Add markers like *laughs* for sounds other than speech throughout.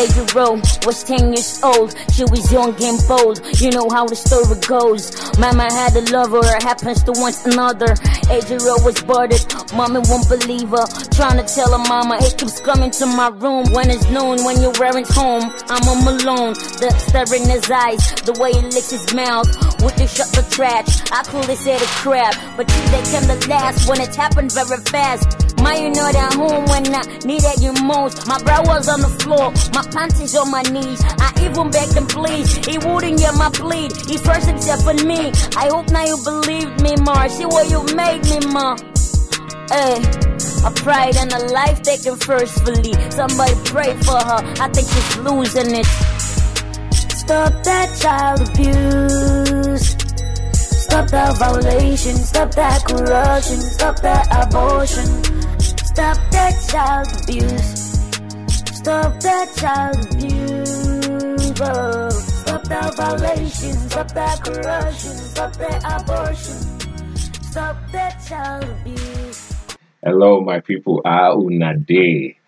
Adrian Rowe was 10 years old. She was young and bold. You know how the story goes. Mama had a lover, happens to want another. Adrian Rowe was boarded. Mommy won't believe her. Trying to tell her mama, it keeps coming to my room when it's noon. When your parents home, I'm on alone. The stare in his eyes, the way he licks his mouth. With the shut the trash, I coolly said a crap. But you they came the last when it happened very fast. My, you know that home when I needed you most. My bra was on the floor, my panties on my knees. I even begged him please, he wouldn't hear my plead. He first accepted me. I hope now you believe me more. See what you made me, ma. Hey, a pride and a life taken firstfully. Somebody pray for her. I think she's losing it. Stop that child abuse. Stop that violation. Stop that corruption. Stop that abortion. Stop that child abuse. Stop that child abuse. Stop that violation. Stop that corruption. Stop that abortion. Stop that child abuse. Hello, my people. How una day?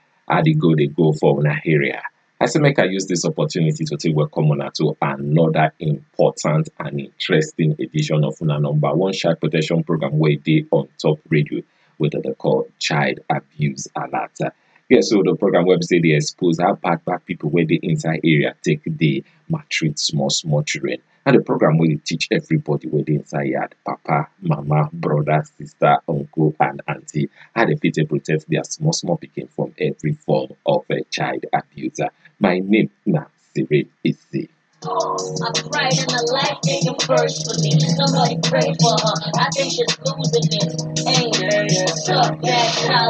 They go, they go for una area. I say make I use this opportunity to take welcome una to another important and interesting edition of una number one child protection program wey dey on top radio dem dey call Child Abuse Alert. Yes, so the program say dey expose how bad bad people wey dey inside area take dey maltreat small small children. And the program dey teach everybody wey dey inside yard, papa, mama, brother, sister, uncle, and auntie, how dem fit take protect their small small pikin from every form of a child abuser. My name na Cyril Isi. I cried in a life taken first for me. Somebody pray for her. I think she's losing it.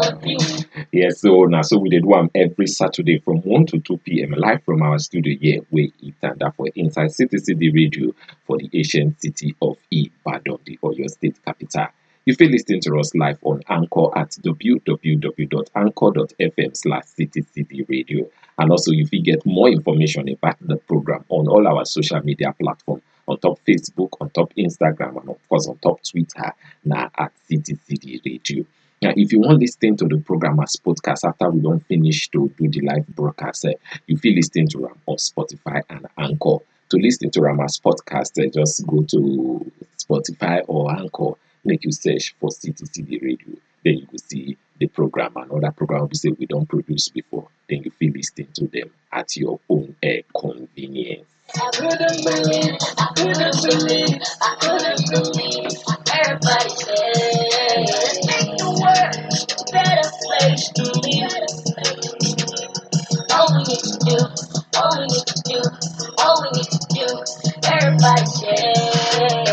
Abuse. Yes, so now so we did one every Saturday from 1 to 2 p.m. live from our studio here where it and for inside CTCD Radio for the ancient city of Ibadan, the Oyo State capital. You can listening to us live on Anchor at www.anchor.fm slash city radio. And also if you get more information about the program on all our social media platforms on top Facebook, on top Instagram, and of course on top Twitter now at CTCD Radio. Now, if you want to listen to the program as podcast after we don't finish to do the live broadcast, eh, you feel listening to them on Spotify and Anchor. To listen to them as podcast, eh, just go to Spotify or Anchor, make you search for CTCD Radio. Then you will see the program and other program say we don't produce before. Then you feel listening to them at your own uh, convenience. I couldn't believe, I couldn't believe, I couldn't believe. Everybody said, make the world a better place. All we need to do, all we need to do, all we need to do. Everybody said.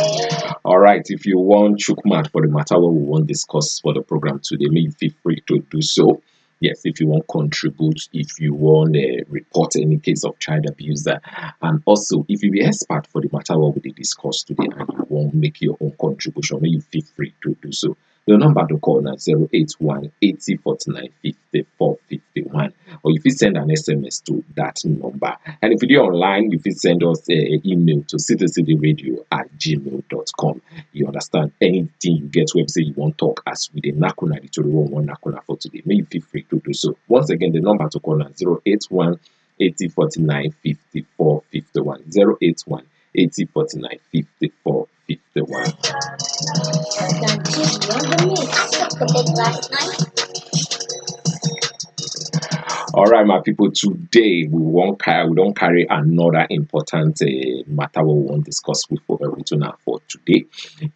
All right, if you want Chukmat for the matter what we want discuss for the program today, may feel free to do so. Yes, if you want contribute, if you want uh, report any case of child abuse, and also if you be expert for the matter what we discuss today and you want make your own contribution, may you feel free to do so. The number to call na 081 80 49 54 51 or if you send an SMS to that number. And if you're online, you can send us an email to citycityradio at gmail.com. You understand anything you get website you want talk as with the Nakuna, the one Nakuna for today. May you feel free to do so. Once again, the number to call is 081 80 49 54 51. 081 80 49 54 51. Done Jimmy on the mix. I sucked the big last night. All right, my people. Today we won't carry we don't carry another important uh, matter we won't discuss with for now for today.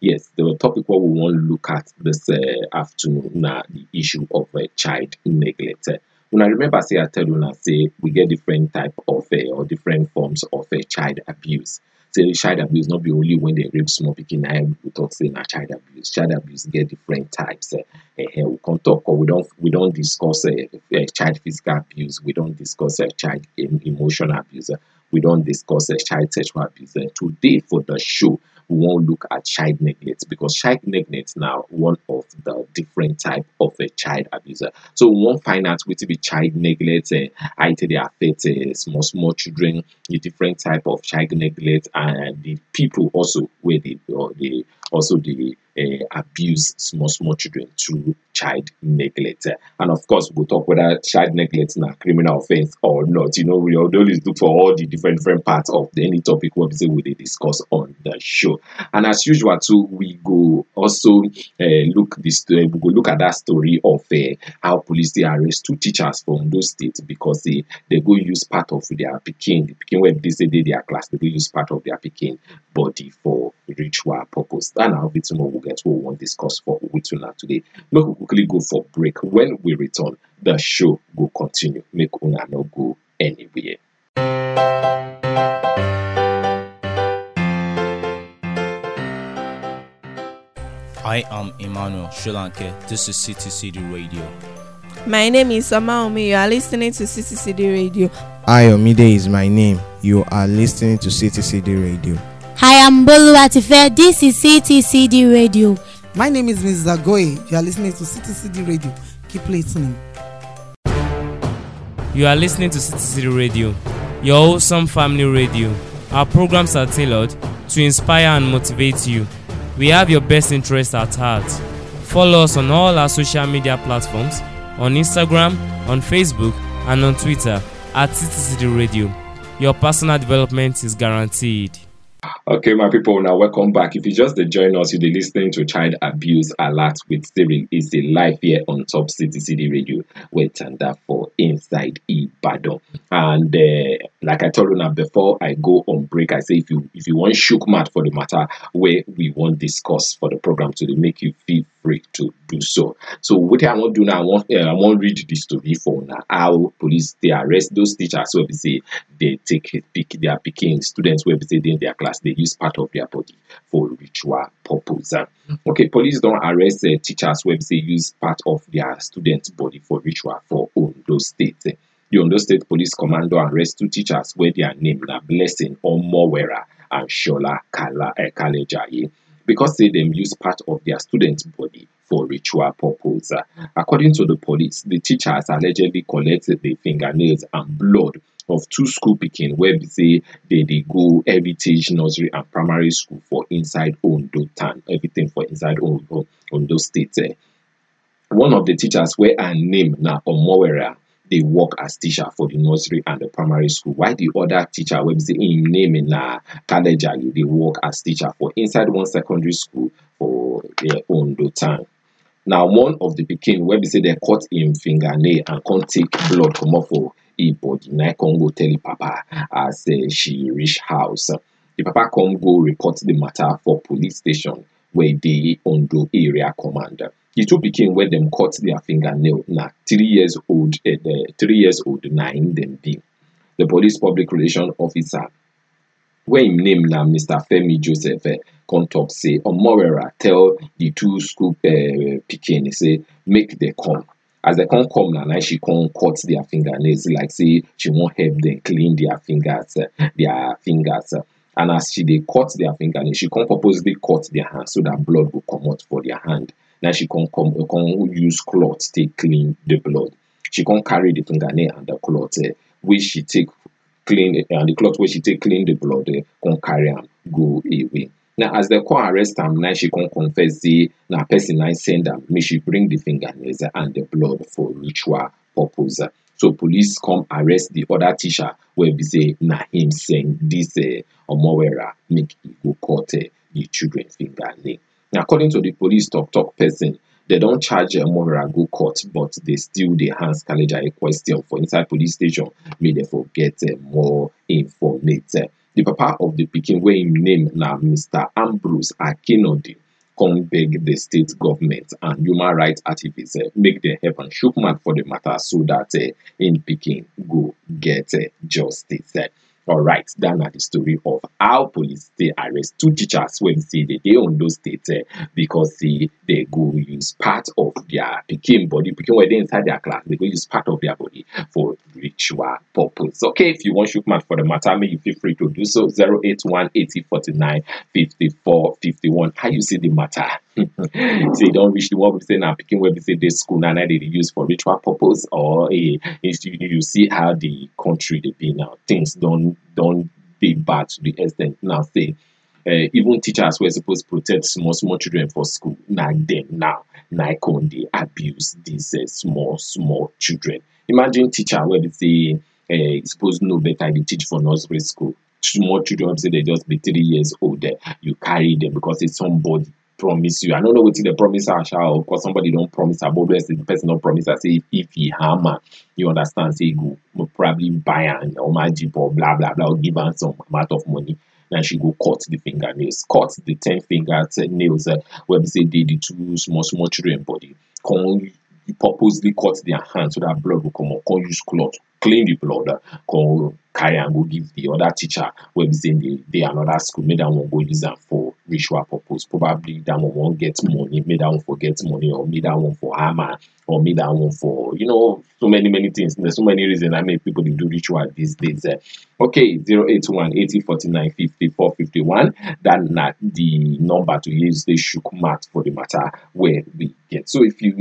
Yes, the topic what we want to look at this uh, afternoon now the issue of uh, child neglect. When I remember, say I tell you now, say we get different type of uh, or different forms of uh, child abuse. Say child abuse not be only when they rape small pikin. im we talk say na child abuse. Child abuse get different types. Uh, we can talk or we don't we don't discuss uh, child physical abuse. We don't discuss uh, child em- emotional abuse. We don't discuss uh, child sexual abuse. Today for the show, won't look at child neglect because child neglect now one of the different type of a child abuser. So we won't find out what be child neglect, uh, it dey affect uh, small small children, the different type of child neglect, and the people also where they or they also the uh, abuse small small children through child neglect. And of course, we'll talk whether child neglect is a criminal offense or not. You know, we always look for all the different different parts of the, any topic what we we discuss on the show. And as usual, too, we go also uh, look this uh, we go look at that story of uh, how police they arrest two teachers from those states because they they go use part of their picking the picking where they say their class they go use part of their picking body for ritual purpose. And bit more we'll get what we want to discuss for with you now today. Make we quickly go for break. When we return, the show will continue. Make una no go anywhere. I am Emmanuel Sri This is CTCD Radio. My name is Samaomi. You are listening to CTCD Radio. Ayomide is my name. You are listening to CTCD Radio. Hi, I'm Boluwatife. This is CTCD Radio. My name is Ms. Zagoye. You are listening to CTCD Radio. Keep listening. You are listening to CTCD Radio, your wholesome family radio. Our programs are tailored to inspire and motivate you. We have your best interests at heart. Follow us on all our social media platforms on Instagram, on Facebook, and on Twitter at CTCD Radio. Your personal development is guaranteed. Okay, my people, now welcome back. If you just join us, you're listening to Child Abuse Alert with Steven. It's a live here on Top CTCD Radio, where Tanda for Inside Ibadan. And uh, like I told you now before I go on break, I say if you if you want shook mat for the matter where we want discuss for the program to make you feel free to do so. So what I want to do now, I want uh, I want read the story for now how police they arrest those teachers where they say they take pick they are picking students where we say in their class they use part of their body for ritual purpose. Okay, police don't arrest uh, teachers where they use part of their students' body for ritual for Ondo State. The Ondo State Police Commando arrest two teachers where their name na Blessing Omowera and Shola Kala, uh, Kalejaye because they them use part of their student's body for ritual purpose. According to the police, the teachers allegedly collected the fingernails and blood of two school picking where they they, go heritage nursery and primary school for inside Ondo town, everything for inside Ondo, Ondo state. One of the teachers where her name na Omowera they work as teacher for the nursery and the primary school. While the other teacher, wey be say im name na Kalejali, they work as teacher for inside one secondary school for Ondo town. Now, one of the pikin wey be say they cut im fingernail and come take blood comot for im body, na come go tell im papa as uh, she reach house. The papa come go report the matter for police station wey dey Ondo area commander. The two pikin wey dem cut their fingernail na three years old uh, three years old im dem be. The police public relation officer wey im name na Mr. Femi Joseph uh, come talk say tell the two school uh, pikin say make dem come. As dem come come na na she come cut their fingernails like say she wan help dem clean their fingers their fingers. And as she dey cut their fingernail she come purposely cut their hand so that blood go comot for their hand. Now she can come, come use cloth take clean the blood. She can carry the fingernail and the cloth uh, which she take clean and the cloth where she take clean the blood uh, can carry am go away. Now as they come arrest am, now she can confess say na person I send am make she bring the fingernails and the blood for ritual purpose. So police come arrest the other teacher where be say na him this uh, Omowera make e go cut uh, the children fingernail. According to the police talk person, they don't charge Omowera go court, but they still dey ask Kaleja a question for inside police station make dem for get uh, more information. The papa of the pikin wey im name na Mr. Ambrose Akinodi come beg the state government and human rights activists uh, make dem help am chook mouth for the matter so that uh, im pikin go get justice. All right, that na the story of how police dey arrest two teachers wey be say dey dey Ondo state uh, because say they go use part of their pikin body, pikin wey dey inside their class, they go use part of their body for ritual purpose. Okay, if you wan shook mouth for the matter, make you feel free to do so. 081 80 49 54 51. How you see the matter? Say don reach the one be say na pikin wey be say dey school dey dey use for ritual purpose or eh, is you see how the country dey be now. Things don don dey bad to the extent. Now say uh, even teachers were supposed to protect small small children for school. Na dem now na dey abuse these uh, small small children. Imagine teacher wey be say uh, suppose better dey teach for nursery school. Small children be say dey just be three years old you carry them because say somebody promise you. I no know wetin dem promise her sha o because somebody don't promise her but the person don promise her say if, he harm her you understand say go probably buy am normal jeep or blah blah blah or give am some amount of money. Na she go cut the fingernails cut the ten fingers nails uh, wey be say dey the two small small children body. Come purposely cut their hand so that blood comot come use cloth clean the blood uh, come carry am go give the other teacher wey be say dey dey another school. Make that one go use am for ritual purpose probably that one wan get money make that one for get money or make that one for harm am or make that one for you know so many many things. There's so many reasons i make people do ritual these days uh, okay zero eight one eighty forty nine fifty four fifty one. That na the number to use dey shook mouth for the matter where we get. So if you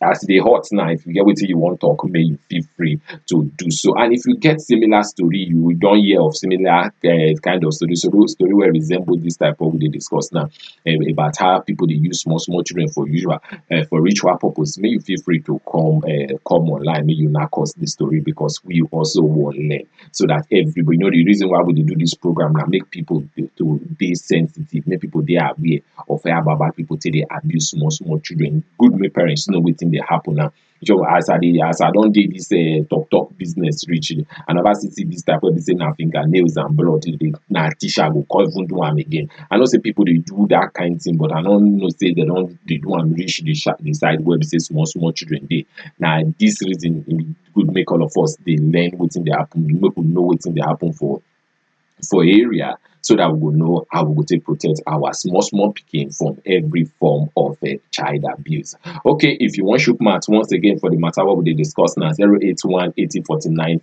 as e dey hot now if you get wetin you wan talk make you feel free to do so. And if you get similar story you don't hear of similar uh, kind of story. So story wey resemble this type of we discuss now um, about how people dey use small small children for usual uh, for ritual purpose. May you feel free to come uh, come online. May you knack us the story because we also wan learn. So that everybody you know the reason why we do this program na make people to be sensitive make people dey aware of how bad people take dey abuse small small children good make parents know wetin they happen now so as i dey as i don dey this uh, talk talk business reach i never see see type wey be say na fingernails and blood na teacher go come even do am again. I know say people dey do that kind thing but i no know say dem don dey do am reach sha the side wey be say small small children dey. Na this reason e good make all of us dey learn wetin dey happen make we know wetin dey happen for for area so that we will know how we will take protect our small small pikin from every form of uh, child abuse. Okay if you wan shook mouth once again for the matter what we discuss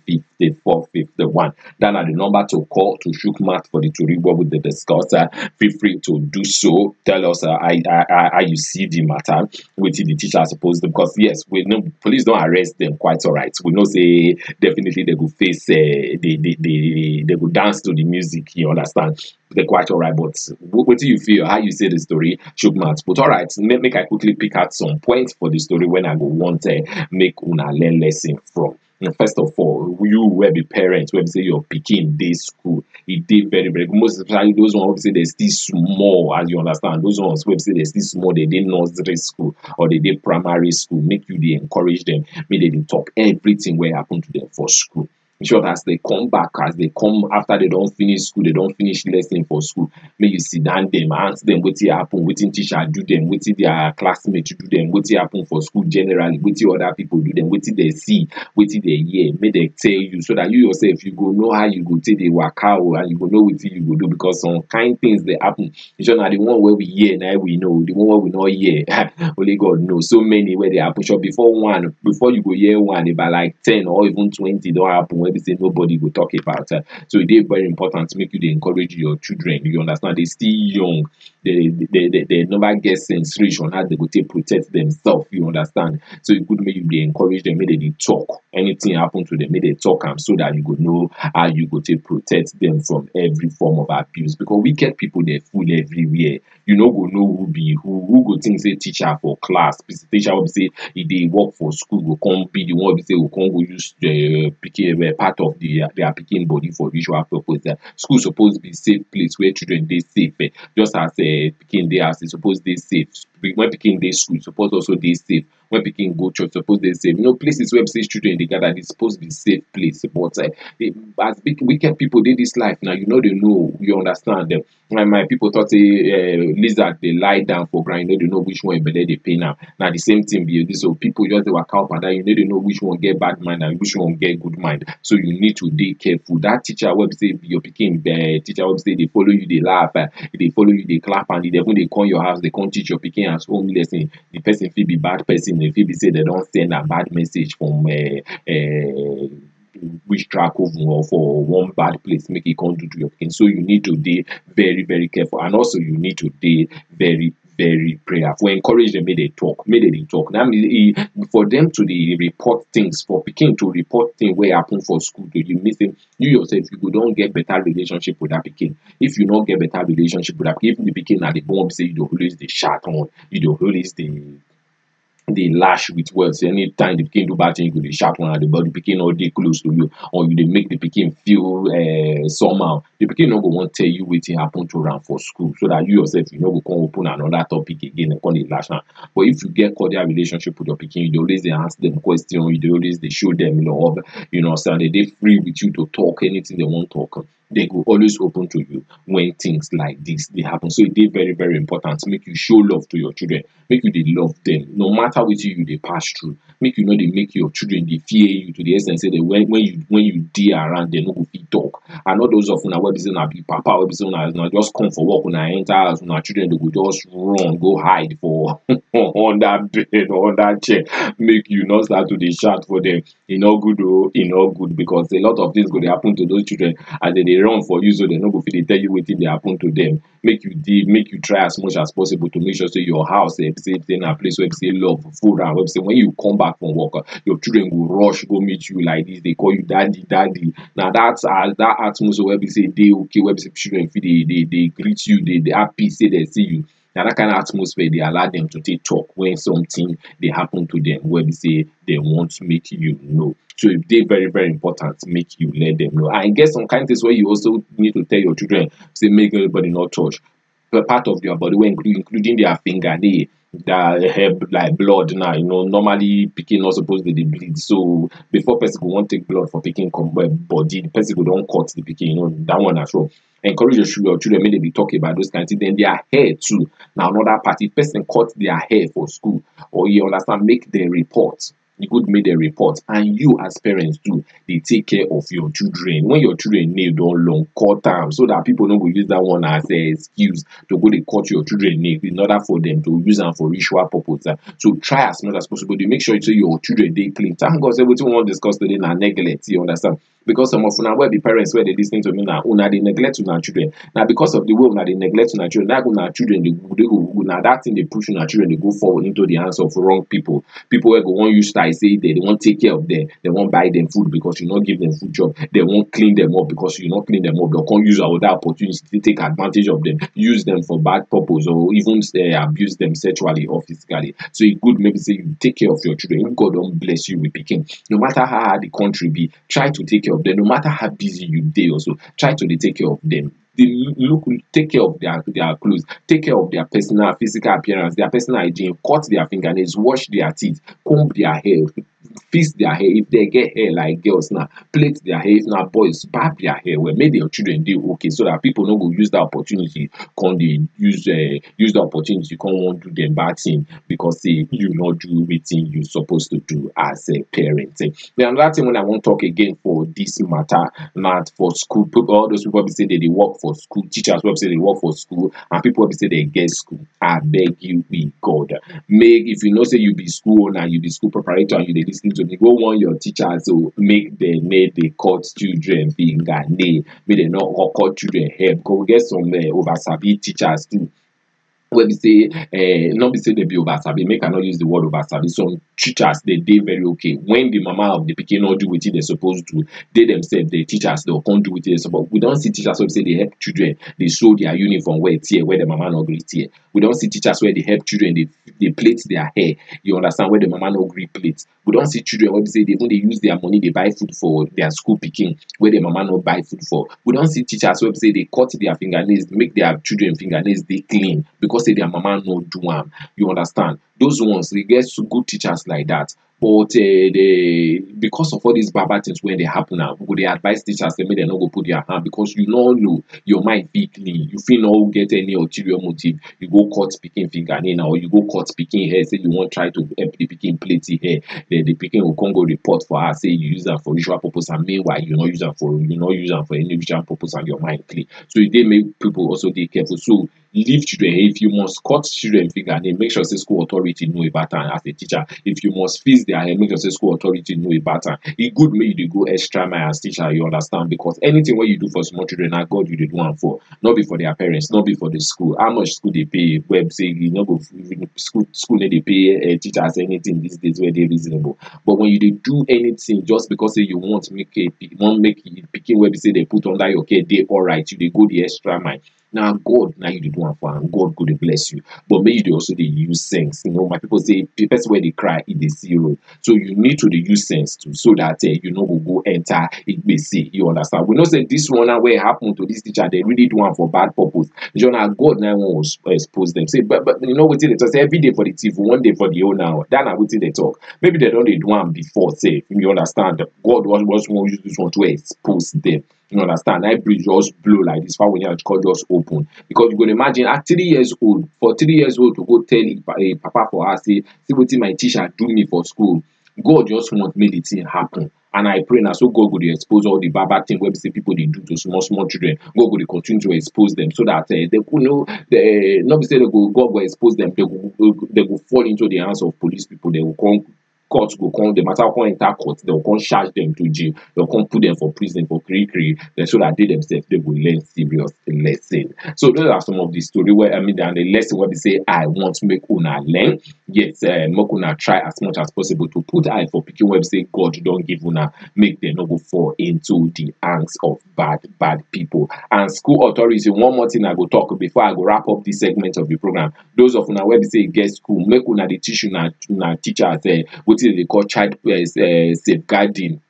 fifty four fifty one that na the number to call to shook mouth for the tori wey we discuss uh, feel free to do so. Tell us uh, how, how, how you see the matter wetin the teacher I suppose do because yes we know police don't arrest them quite alright. We know say definitely they will face uh, they, they, they, they go dance to the music you understand they're quite alright but what do you feel? How you say the story? Shook mouth but alright make, make i quickly pick out some points for the story when i go want uh, make una learn lesson from. First of all you wey be parents be say your picking dey school It dey very very most especially those ones say dey still small as you understand. Those ones be say dey still small dey dey nursery school or they did primary school make you they encourage them, make dey talk everything wey happen to them for school short as they come back as they come after they don finish school they don finish lesson for school make you sit down dem ask dem wetin happen wetin teacher do dem wetin their classmate do dem wetin happen for school generally wetin other people do dem wetin dem see wetin dem hear make dem tell you so that you yourself you go know how you go take dey waka o and you go know wetin you go do because some kind things dey happen. Short na the one wey we hear na we know the one wey we no hear *laughs* only God know so many wey dey happen. Sure before one before you go hear one about like ten or even twenty don happen be say nobody will talk about uh, so it is very important to make you encourage your children you understand? They still young. They they they, they never get sense how they go take protect themselves you understand? So e could make you dey encourage them make they talk. Anything happen to them make they talk am so that you go know how you go to protect them from every form of abuse. Because wicked people dey full everywhere you no go know who be who who go think say teacher for class teacher wey be say e dey work for school go come be the one wey be say go come go use uh, pikin uh, part of the their pikin body for ritual purpose. Uh, school suppose be safe place where children dey safe just as uh, pikin dey house e suppose dey safe. When pikin dey school e suppose also dey safe. When pikin go church suppose dey safe. You know places be say children dey gather dey suppose be safe place but eh, as big wicked people dey this life now you no dey know you understand my my people talk say lizard dey lie down for ground. You no dey know which one belle dey pain am na the same thing be this. So people just dey waka up and down you no dey know which one get bad mind and which one get good mind. So you need to dey careful. That teacher wey be say your pikin uh, teacher wey be say dey follow you dey laugh uh, dey follow you dey clap and e dey even dey come your house dey come teach your pikin as home lesson. The person fit be bad person. E fit be say dem don send am bad message from uh, uh, witchcraft oven or for one bad place make e come do to your pikin so you need to dey very very careful. And also you need to dey very very prayerful. Encourage them make they talk make they talk. E for them to dey report things for pikin to report thing wey happen for school to you mean say you yourself you go don get better relationship with that pikin. If you no get better relationship with that pikin the pikin na the born be say you dey always dey shout on you dey always dey dey lash with words. Anytime the pikin do bad thing you go dey shout one at the but the pikin no dey close to you or you dey make the pikin feel uh, somehow. The pikin no go wan tell you wetin happen to am for school so that you yourself you no go come open another topic again and come dey lash am. But if you get cordial relationship with your pikin you dey always dey ask them question you dey always dey show them love you know so they dey free with you to talk anything they wan talk they go always open to you when things like this dey happen. So it is very very important. Make you show love to your children. Make you dey love them. No matter wetin you dey pass through make you know they make your children they fear you to the ex ten say that when when you when you dey around dem no go fit talk. And all those of una say una be papa say una una just come for work when I enter house una children dey go just run go hide for *laughs* on that bed on that chair. Make you no start to dey shout for them e no good o e no good because a lot of things go happen to those children as they dey run for you so dem no go fit dey tell you wetin dey happen to them. Make you dey make you try as much as possible to make sure say your house eh, be say say na place wey be say love full am wey be say when you come back from work your children go rush go meet you like this. Dey call you daddy daddy. Na that uh, that atmosphere wey be say dey okay wey be say children fit dey dey dey greet you dey dey happy say dem see you. Na that kind of atmosphere dey allow them to take talk when something dey happen to them wey be say dem want to make you know so e dey very very important make you let them know. E get some kind things wey you also need to tell your children say make everybody not touch. Part of their body including their fingernail that help like blood now you know normally picking no supposed dey bleed. So before person wan take blood for pikin com body the person go don cut the picking, you know that one as well. encourage your children dem talk about those kind things. Then their hair too. Now another part if person cut their hair for school or you understand make dem report good make dem report and you as parents too dey take care of your children. When your children nail don long cut am so that people no go use that one as excuse to go dey cut your children nail in order for them to use am for ritual purpose. So try as much as possible. Dey make sure say your children dey clean. Thank God say wetin we wan discuss today na neglect you understand? Because some of una wey be parents wey dey lis to me now una dey neglect una children. Na because of the way una dey neglect una children na una children dey dey go na that thing dey push una children dey go fall into the hands of wrong people. People wey go wan use style say they won't take care of them. They won't buy them food because you not give them food job, they won't clean them up because you not clean them up. They come use other opportunity to take advantage of them use them for bad purpose or even uh, abuse them sexually or physically. So it good maybe say you take care of your children. God don bless you with pikin no matter how hard the country be try to take care of them. No matter how busy you day also try to take care of them dey look take care of their their clothes take care of their personal physical appearance their personal hygiene cut their fingernails wash their teeth comb their hair fix their hair. If they get hair like girls now plait their hair. If na boys barb their hair well. Make their children dey okay so that people no go use that opportunity come use um use the opportunity come wan do them bad thing because say you no do wetin you suppose to do as a parent. Um then another thing wey I wan talk again for this matter na for school people all those people be say they work for school teachers wey be say they work for school and people wey be say they get school abeg you be God. Make if you know say you be school owner you be school proprietor and you to me. Go warn your teachers o make dem no dey cut children fingernail make dem no cut children hair because we get some um over sabi teachers too wey be say um no be say dem be over sabi make I no use the word over sabi some teachers dey dey very okay. When the mama of the pikin no do wetin dem suppose do they themselves the teachers dey go come do wetin dem suppose we don see teachers wey say dey help children dey sew their uniform wey tear wey the mama no gree tear we don see teachers wey dey help children dey dey plait their hair. You understand wey the mama no gree plait. We don see children wey say dey even dey use their money dey buy food for their school pikin wey the mama no buy food for. We don see teachers wey say dey cut their fingernails make their children fingernails dey clean because say their mama no do am you understand? Those ones we get good teachers like that but um dey because of all these bad things wey dey happen now we dey advise teachers say make dem no go put their hand because you no know your mind fit clean you fit no get any ulterior motive. You go cut pikin fingernail na or you go cut pikin hair say you wan try to help the pikin plait e hair. Then the pikin go come go report for her say you use am for ritual purpose and meanwhile you no use am for you no use am for any ritual purpose and your mind clean so e dey make people also dey careful. So leave children if you must cut children fingernail make sure say school authority know about am as a teacher. If you must fix sure say school authority know about am e good make you dey go extra mile as teacher you understand? Because anything wey you do for small children na god you dey do for. No be for their parents no be for the school. How much school dey pay? Web say you no go school school no dey pay uh, teachers anything these days wey dey reasonable. But when you do anything just because say you want make a wan make pikin wey be say dey put under your care dey alright. You dey go the extra mile na god now you do am for am god go dey bless you. But maybe they also dey use sense. You know my people say the person wey dey cry e dey see road. So you need to use sense too so that uh, you know go go enter see. you understand? We know say this one na wey happen to this teacher. They really do one for bad purpose. You know na god na wan expose them. Say but but you know wetin dey talk? Every day for the TV, one day for the owner now that na wetin dey talk. Maybe they don dey do one before say you understand? God wan wan use this one to expose them you understand? That bridge just blow like this. Far when your call just open. Because you dey imagine at three years old for three years old to go tell a, a papa for her say see wetin my teacher do me for school. God just want make the thing happen. And i pray na so god go dey expose all the bad bad thing wey be say people dey do to small small children. God go dey continue to expose them so that uh, they go know they, no be say they go god go expose them they go they go fall into the hands of police people. They go come court go come the matter come enter court they go come charge them to jail they go come put them for prison for kiri kiri then so that they themselves they go learn serious lesson. So those are some of the story wey i mean and the lesson wey be say i want make una learn. Yes uh, make una try as much as possible to put eye for pikin wey say god don give una make dem no go fall into the hands of bad bad people. And school authority one more thing i go talk before i go wrap up this segment of the program. Those of una wey be say get school make una dey teach una una teachers uh, wetin dey dey call child uh, safeguarding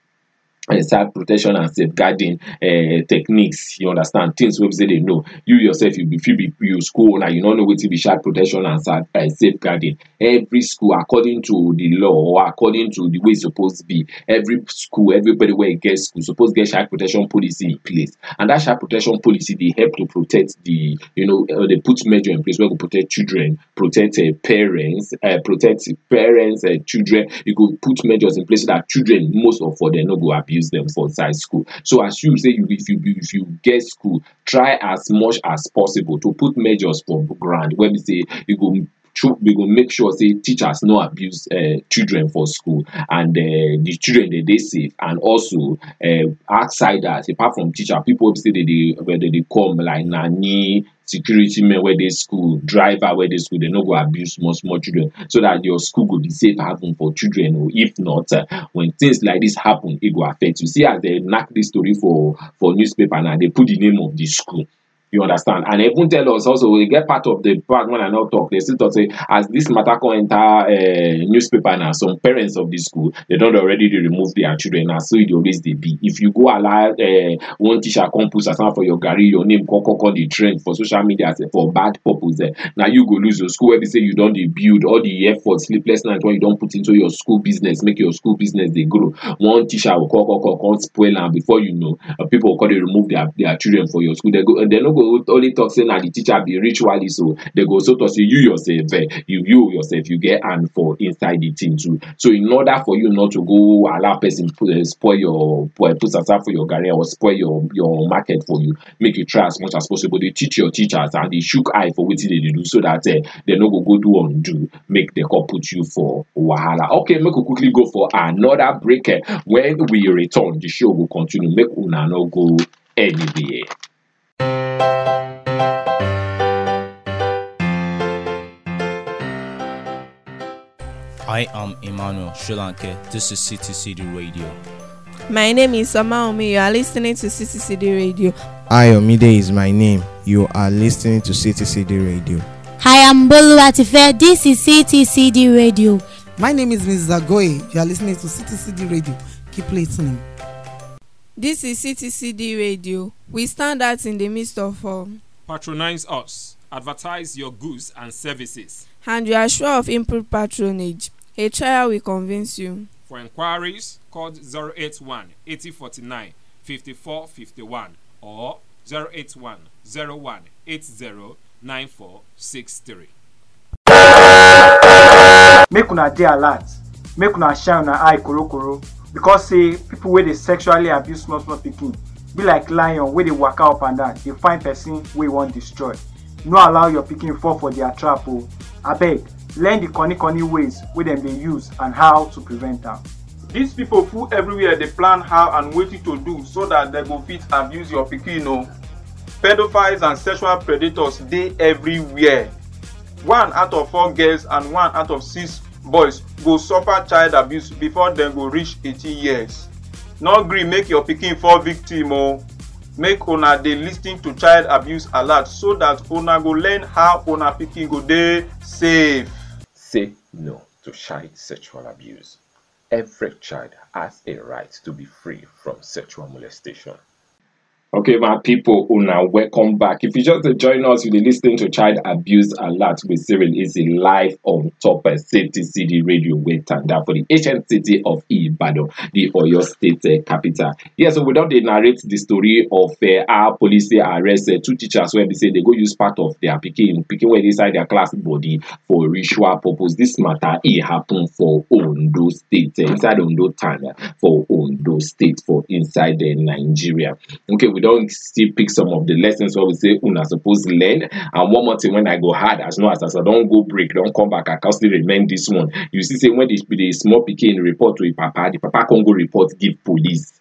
uh, protection and safeguarding uh, techniques you understand? Things wey be say they know. You yourself you be fit be you school owner you no know wetin be child protection and uh, safeguarding. Every school according to the law or according to the way e suppose be every school everybody wey get school suppose get child protection policy in place. And that child protection policy dey help to protect the you know uh, put measure in place wey go protect children protect uh, parents uh, protect parents uh, children. E go put measures in place so that children most of all them no go abuse them for inside school. So as you say if you if you get school try as much as possible to put measures for ground wey be say you go we go make sure say teachers no abuse uh, children for school and uh, the children dey dey safe. And also uh, outsiders apart from teacher people wey be say they they dey come like nanny security men wey dey school driver wey dey school they no go abuse small small children so that your school go be safe haven for children o if not uh, when things like this happen e go affect you. See as they knack this story for for newspaper na they put the name of the school you understand? And even tell us also we get part of the part when i no talk. They still talk say as this matter come enter uh, newspaper now, some parents of the school they don't already dey remove their children. Na so dey always dey be. If you go allow uh, one teacher come put aside for your gary, your name come come come dey trend for social media for bad purpose eh na you go lose your school. Be say you don dey build all the effort sleepless night when you don't put into your school business make your school business dey grow. One teacher go call, call, call, come spoil am. Before you know uh, people go come dey remove their their children for your school. They go they no go only talk say na the teacher be ritualist so they go also talk say you yourself eh you you yourself you get hand for inside the thing too. So in order for you not to go allow person put uh, spoil your put aside for your garri or spoil your your market for you make you try as much as possible. Dey teach your teachers and they shook eye for wetin they do so that uh, they no go go do undo make they come put you for wahala. Okay make we quickly go for another break eh when we return the show go continue. Make una no go anywhere. I am Emmanuel Sri Lanka. This is CTCD Radio. My name is Samaomi. You are listening to CTCD Radio. Ayomide is my name. You are listening to CTCD Radio. I am Boluwatife. This is CTCD Radio. My name is Mrs. Agoye. You are listening to CTCD Radio. Keep listening. This is CTCD Radio. We stand out in the midst of all, Patronize us. Advertise your goods and services. and you are sure of improved patronage. A trial will convince you. For inquiries, call 081 8049 5451 or 081 01 80 9463. make una dey alert make una shine una eye korokoro because say people wey dey sexually abuse small small pikin be like lion wey dey waka up and down dey find person wey wan destroy. No allow your pikin fall for their trap o abeg learn the corny corny ways wey dem dey use and how to prevent am. dis pipo full everywhere dey plan how and wetin to do so dat dem go fit abuse your pikin o pedophiles and sexual predators dey everywhere. One out of four girls and one out of six boys go suffer child abuse before dem go reach eighteen years no gree make your pikin fall victim o make una dey lis ten to child abuse alert so dat una go learn how una pikin go dey safe. Say no to child sexual abuse. Every child has a right to be free from sexual molestation. Okay, my people, una welcome back. If you just join us, you're listening to Child Abuse Alert with Cyril Isi live on top of Safety City Radio with Tanda for the ancient city of Ibadan, the Oyo State uh, capital. Yeah, so without they narrate the story of uh, our police arrest uh, two teachers where they say they go use part of their picking, picking where inside their class body for ritual purpose. This matter it happened for Ondo State, uh, inside Ondo town, for Ondo State, for inside uh, Nigeria. Okay, we don't still pick some of the lessons what we say una suppose learn and one more thing when i go hard as no as as i don go break, don't come back i can still remain this one you see say when the, the small pikin report to papa the papa come go report give police.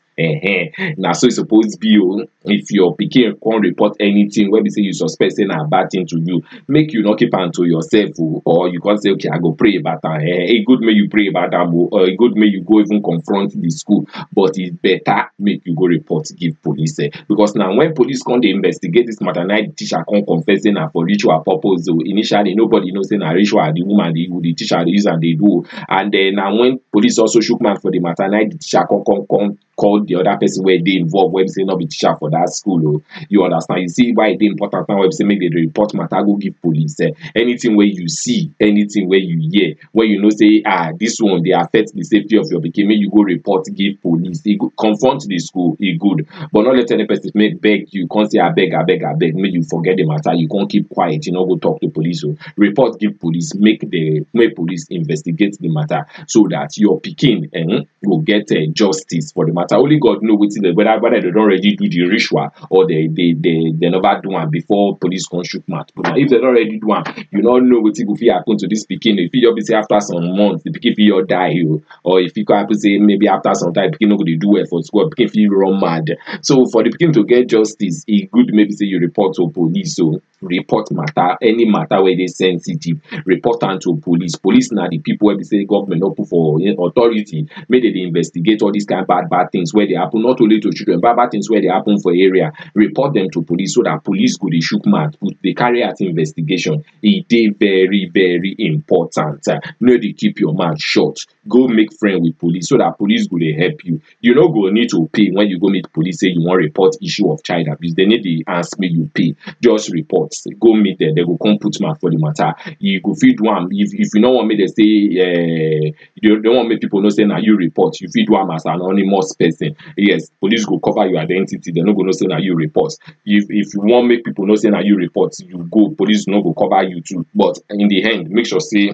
Na so e suppose be o if your pikin come report anything wey be say you suspect say na bad thing to you make you no keep am to yourself o or you come say okay i go pray about am. Eh e good make you pray about am o or e good make you go even confront the school. But e better make you go report give police eh. Because na when police come dey investigate this matter na the teacher come confess say na for ritual purpose o initially nobody know say na ritual the woman the, the teacher dey use am dey do o and then na when police also chook mouth for the matter na the teacher come come come call the other person where they involved be say no be teacher for that school o you understand? You see why dey important now be say make report matter go give police eh. Anything where you see anything where you hear where you know say ah this one they affect the safety of your make you go report give police. Go confront the school e good. But no let any person make beg you come say I beg, I beg, abeg beg, make you forget the matter. You come keep quiet you know, go talk to police o report give police make the make police investigate the matter so that your pikin eh, go get uh, justice for the matter. Only god know wetin dem whether whether they don already do the ritual or they they they they never do am before police come chook mouth. Put am if they don already do am you no know wetin go fit happen to this pikin. E fit just be say after some months the pikin fit just die o or e fit come happen say maybe after some time pikin no go dey do well for school pikin fit run mad. So for the pikin to get justice e good maybe say you report to police o report matter any matter wey dey sensitive report am to police. Police na the people wey be say government no put for eh, authority. Make dem dey investigate all these kind bad bad things wey dey happen not only to children but bad things where they happen for area report them to police so that police go chook mouth put dey carry out investigation. E dey very very important. Uh, no dey keep your mouth shut. Go make friend with police so that police go help you. You no go need to pay when you go meet police say you wan report issue of child abuse. They need to ask me, you pay. Just report. Go meet them. They go come put mouth for the matter. You go feed one. if if you don't want me, dem say uh, you don't want me people know say na you report. You do am as anonymous person yes police go cover your identity. They're not going to say na you report. If if you want make people not say na you report you go. Police no go cover you too. But in the end make sure say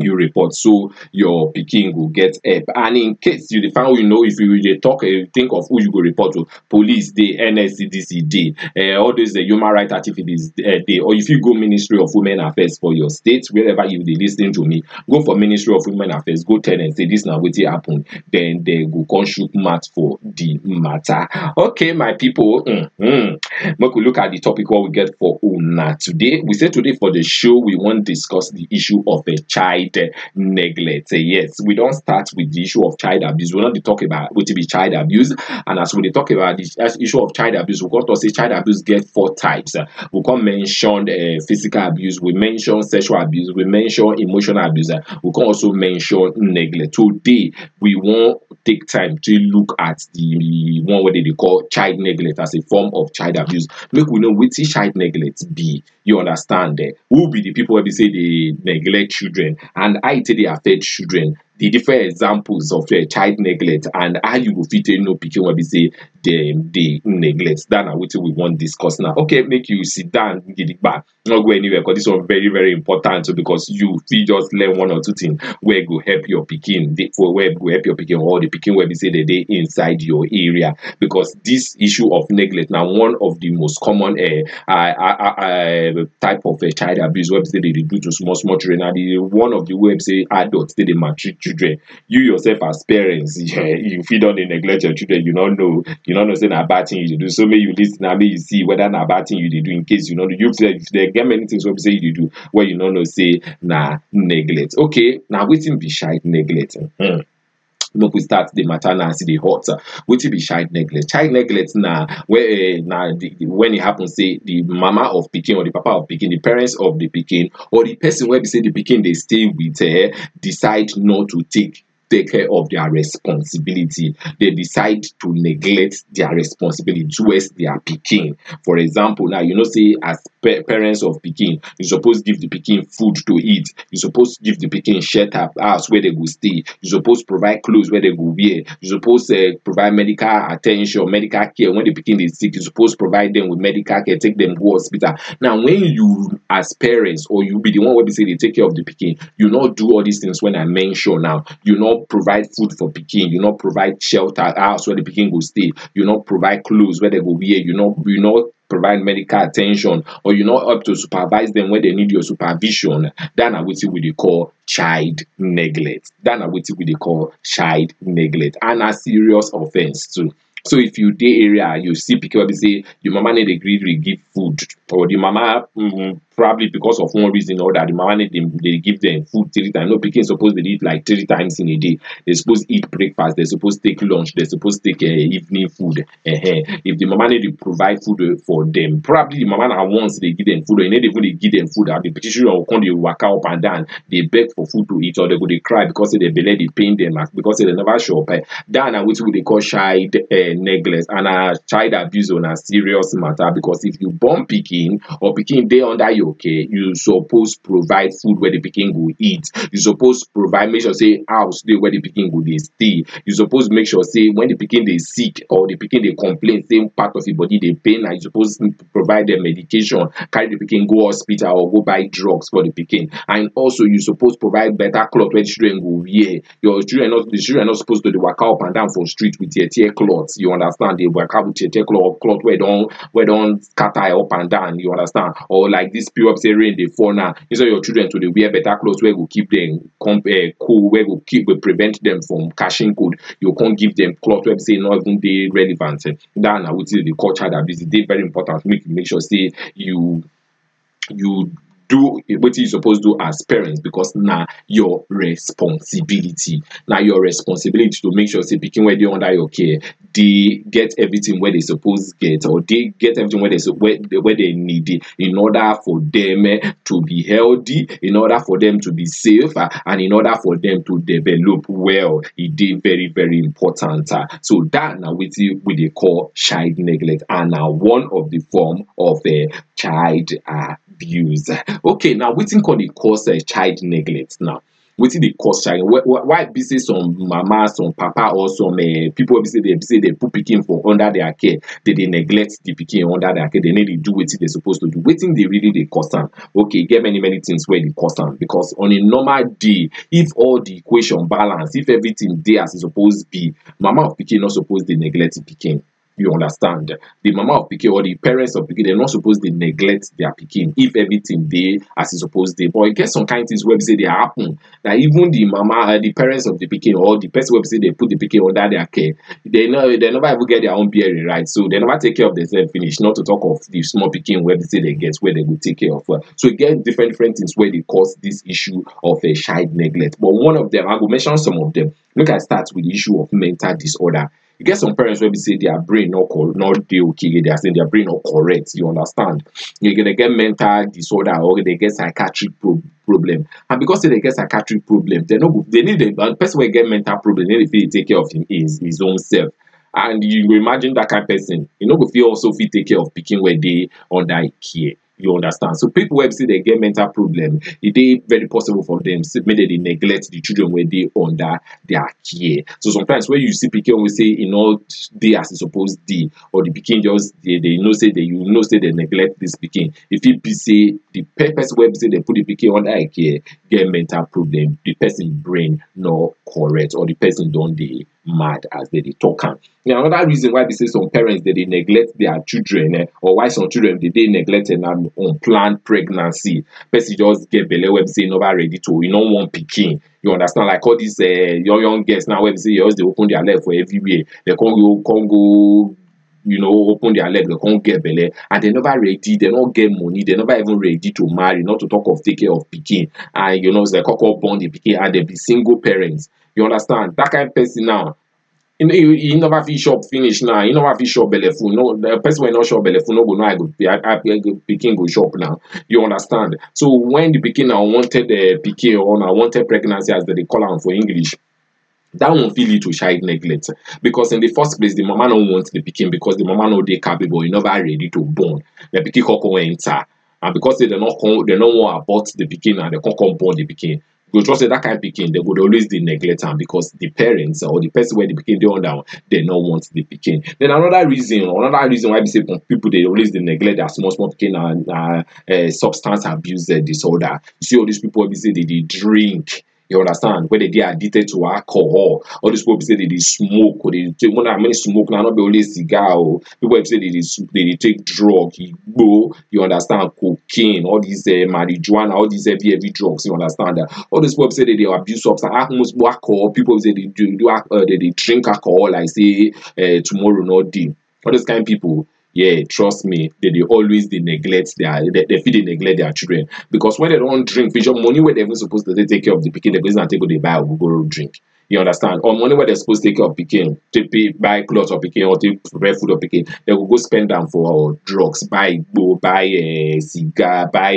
you report. So your pikin go get help. And in case you dey find you know if you dey talk uh, think of who you go report to police dey nscdc dey uh, all those uh, human rights activities uh, dey. Or if you go ministry of women affairs for your state wherever you dey lis ten to me go for ministry of women affairs go tell dem say this na wetin happen. Then dem go come chook for the matter. Okay my people mm -hmm. make we look at the topic wey we get for una today. We say today for the show we wan discuss the issue of a child child neglect. Uh, yes, we don't start with the issue of child abuse. We're not talk about wetin be child abuse. And as we talk about the issue of child abuse, we come to say child abuse get four types. We come mention uh, physical abuse, we mention sexual abuse, we mention emotional abuse, we can also mention neglect. Today, we wan take time to look at the one dem dey call child neglect as a form of child abuse. Make we know wetin child neglect be. You understand? Eh? Who be the people be say dey neglect children? And e take dey affect children the different examples of uh, child neglect and how you go fit know pikin wey be say dem dey neglect. That na wetin we wan discuss now. Okay make you sit down gidigba. No go anywhere because this one very very important o because you fit just learn one or two things wey go help your pikin. Dey for wey go help your pikin or the pikin wey be say dey dey inside your area. Because this issue of neglect na one of the most common uh, uh, uh, type of uh, child abuse wey be say dey dey do to small small children. Na the one of the way be say adults take dey maltreat children you yourself as parents *laughs* yeah, you fit don dey neglect your children you no know you no know say na bad thing you dey do. So make you lis ten am make you see whether na bad thing you dey do in case you no know. You sef there get many things wey be say you dey do wey you no know say na neglect. Okay na wetin be child neglect? Hmm. Make we start the matter now as e dey hot wetin be child neglect. Child neglect na where uh, na the when e happen say the mama of pikin or the papa of pikin the parents of the pikin or the person wey be say the pikin dey stay with uh, decide not to take take care of their responsibility. They decide to neglect their responsibility towards their pikin. For example now you know say as pa parents of pikin you suppose give the pikin food to eat. You suppose give the pikin shelter house where they go stay. You suppose provide clothes where they go wear. You suppose uh, provide medical attention, medical care when the pikin dey sick. You suppose provide them with medical care take them to hospital. Now when you as parents or you be the one where be say they take care of the pikin you not do all these things when i mention now. You provide food for pikin you not provide shelter house where the pikin go stay you not provide clothes where they go wear you no you no provide medical attention or you no help to supervise them when they need your supervision that na wetin we dey call child neglect. That na wetin we dey call child neglect and na serious offence too. So if you dey area you see pikin wey be say the mama no dey gree gree give food or the mama um, probably because of one reason or that the mama no dey dey give them food three times. No pikin suppose dey eat like three times in a day. They suppose eat breakfast they suppose take lunch they suppose take uh, evening food uh -huh. if the mama no dey provide food uh, for them probably the mama na once they give them food or dey even dey give them food and the children go come dey waka up and down. Dey beg for food to eat or they go dey cry because they belle dey pain them as because they never chop uh, that wetin we dey call child uh, neglect and na child abuse on a serious matter because if you born picking or picking dey under your care you suppose provide food where the pikin go eat. You suppose provide make sure say house dey where the pikin go dey stay. You suppose make sure say when the pikin dey sick or the pikin dey complain say part of e body dey pain am you suppose provide dem medication carry the pikin go hospital or go buy drugs for the pikin. And also you suppose provide better cloth wey children go wear. Your children no the children no suppose to dey waka up and down for street with tear tear cloth you understand? Dey waka with tear tear cloth cloth wey don wey don scatter up and down you understand? Or like this period say rain dey fall. Now instead of your children to dey wear better cloth wey go keep come uh, cool wey go keep go prevent them from catching cold you come give them cloth wey be say no even dey relevant. That na wetin dey call child abuse e dey very important. Make you make sure say you you do what you supposed to do as parents because na your responsibility. Na your responsibility to make sure say pikin wey dey under your care they get everything wey dey suppose get or they get everything wey dey wey, wey dey need it in order for them eh, to be healthy in order for them to be safe uh, and in order for them to develop well. E dey very very important uh, so that na wetin we dey call child neglect and na one of the form of uh, child abuse okay now wetin come dey cause uh, child neglect now? Wetin dey cause child why why be say some mama some papa or some uh, people wey be say dey be say dey put pikin for under their care. Dey dey neglect the pikin under their care. Dey no dey do wetin dey suppose to do. Wetin dey really dey cause am? Okay e get many many things wey dey cause am. Because on a normal day if all the equation balance if everything dey as e suppose be mama of pikin no suppose dey neglect the pikin you understand. The mama of pikin or the parents of pikin dem not suppose dey neglect their pikin if everything they as e suppose dey. But e get some kind things wey be say dey happen na even the mama uh, the parents of the pikin or the person be say dey put the pikin under their care they no they never ever get their own bearing right? So they never take care of themselves finish not to talk of the small pikin wey be say they get where they will take care of well so again, different different things where they cause this issue of uh, child neglect. But one of them i will mention some of them. Look, i start with the issue of mental disorder e get some parents wey be say their brain no co no dey okay they are saying their brain no correct you understand? You're gonna get mental disorder or they get psychiatric pro problem. And because they get psychiatric problem they no they need a person wey get mental problem no dey fit take care of him his his own self. And you imagine that kind of person you no go fit also fit take care of pikin wey dey under care You understand? So people be say they get mental problem, it dey very possible for them make dem neglect the children wey they under their care. So sometimes when you see pikin wey say in all dey as e suppose dey, or the pikin just they, dey know say they you know say they neglect this pikin, If fit be say the wey be say dem put the pikin under care get mental problem, the person brain no correct or the person don't dey mad as dem dey talk am. Now another reason why be say some parents dey dey neglect their children um or why some children dey dey neglected na unplanned pregnancy. Person just get belle wey be say e never ready to, e no want pikin. You understand like all these um young young girls now wey be say just dey open their leg for everywhere, dem come go come go you know open their leg dem come get belle and dem never ready, dem no get money, dem never even ready to marry not to talk of take care of pikin and you know dem come come born the pikin and dem be single parents. You understand? That kind person now e no e never fit chop finish now, e never fit chop belle full. No the person wey no chop belle full no go know e go how pikin go chop now. You understand? So when the pikin na unwanted um pikin or na unwanted pregnancy as dey call am for English, that one fit lead to child neglect because in the first place the mama no want the pikin because the mama no dey capable, e never ready to born. The pikin come enter and because say dem no come dem no wan abort the pikin and dem come come born the pikin, you trust say that kind of dem they would always dey neglect am because the parents or the person wey the pikin dey under dem no want the pikin. Then another reason another reason why be say people dey always dey neglect their small small pikin na um substance abuse um disorder. You see all these people wey be say drink, you understand, wey dey dey addicted to alcohol. All these people wey be say dem dey smoke or dey take more than many smoke now no be only cigar o. People wey be say dem dey dem dey take drug, igbo, you understand, cocaine, all these um marijuana, all these heavy heavy drugs, you understand. All those people wey be say dem dey abuse substance alcohol, people wey be say dem dey do um dem dey drink alcohol like say um tomorrow no dey. All those kind people yeah trust me dem dey always dey neglect their dem dem fit dey neglect their children because when dem don drink finish, money wey dem even suppose to take care of the go use am take go dey buy ogogoro drink. You understand? Or money wey dem suppose take care of pikin, take pay buy cloth for pikin or take prepare food for pikin, dem go go spend am for drugs, buy igbo, buy um cigar, buy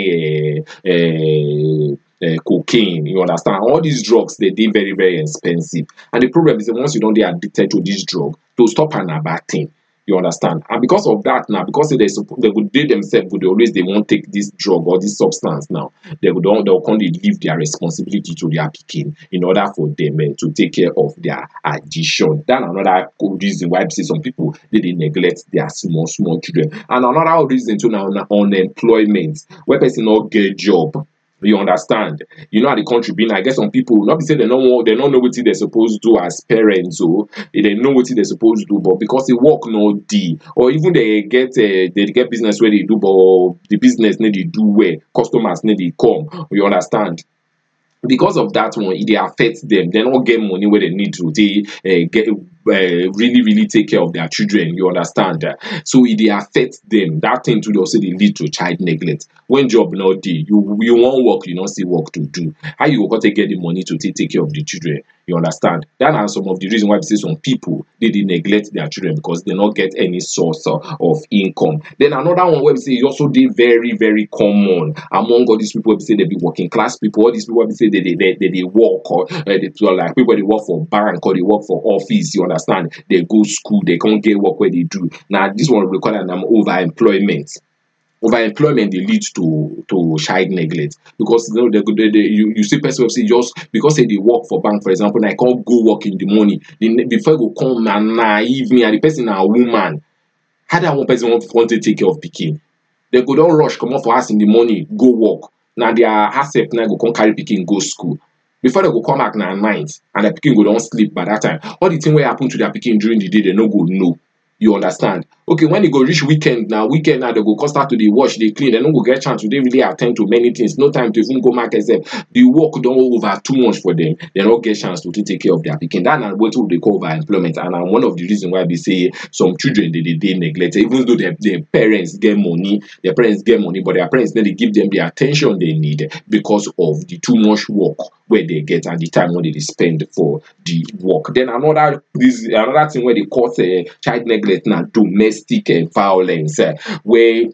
um um cocaine, you understand. All these drugs dey dey very very expensive and the problem be say once you don dey addicted to this drug, to stop am na bad thing. You understand? And because of that now, because they dem go dey themselves go dey they won't take this drug or this substance now, They dem go come dey leave their responsibility to their pikin in order for them um to take care of their addiction. Na another reason why say some people they, dey neglect their small small children. And another reason to na unemployment. where person not get job, you understand. You know how the country be I guess some people no be say no wan dem no know wetin dem suppose do as parents o, they know wetin supposed to do but because they work no dey or even they get um dem get business where they do but the business need dey do where customers need dey come, you understand. Because of that one, e dey affect dem, dem no get money wey dem need to take um get um really really take care of their children, you understand. So e dey affect dem. That thing too dey also dey lead to child neglect. When job no dey, you you wan work you no see work to do, how you go take get the money to take take care of the children, you understand. Dat na some of the reason why be say some people they, dey neglect their children because dem no get any source of income. Then another one wey we say also dey very very common among all these people be say dem be working class people, all these people be say dem dey they, dey work or um like people dey work for bank or they work for office, you understand. They go school, they can't get work where they do. Now this one we call am na over employment. Over employment dey lead to to child neglect because you know dem go dey dey you you see person wey be just because say e dey work for bank for example now, e come go work in the morning, before e go come na na evening and the person na woman, how that one person wan wan take take care of pikin? Dem go don rush comot for house in the morning go work, na their herself na go come carry pikin go school. Before dem go come back na night and their pikin go don sleep by that time. All the thing wey happen to their pikin during the day dem no go know, you understand. Okay when e go reach weekend now, weekend now dem go come start to dey wash, dey clean, dem no go get chance to really at ten d to many things, no time to even go market sef. The work don over too much for dem, dem no get chance to take take care of their pikin. Dat na wetin we dey call over employment and one of the reason why be say some children dey dey dey even though their their parents get money, their parents get money but their parents no give them the at ten tion they need because of the too much work wey dem get and the time dem dey spend for the work. Then another reason another thing wey dey cause um child neglect na domestic um violence um wey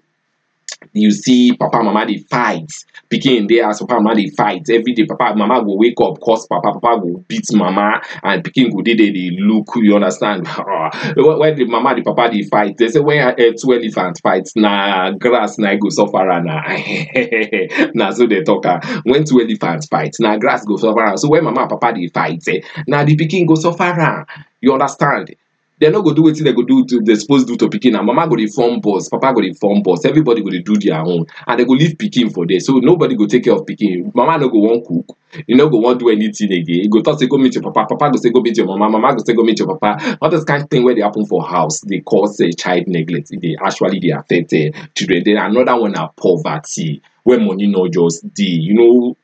you see papa mama dey fight. Pikin dey house papa mama dey fight. Every day papa mama go wake up curse papa papa go beat mama and pikin go dey there dey look you understand? *laughs* When the mama the papa dey fight. They say when uh, two elephant fight na grass na go suffer na. *laughs* Na so dey talk am when two elephant fight na grass go suffer so when mama and papa dey fight eh, na the pikin go suffer you understand dem no go do wetin dem go do to dem suppose do to pikin. And mama go dey form boss papa go dey form boss. Everybody go do their own. And they go leave pikin for there. So nobody go take care of pikin. Mama no go wan cook. You no go wan do anything again. E go talk say go meet your papa. Papa go say go meet your mama. Mama go say go meet your papa. All those kind of thing wey dey happen for house dey cause uh, child neglect. Dey actually dey affect uh, children. Then another one na poverty when money no just dey. You know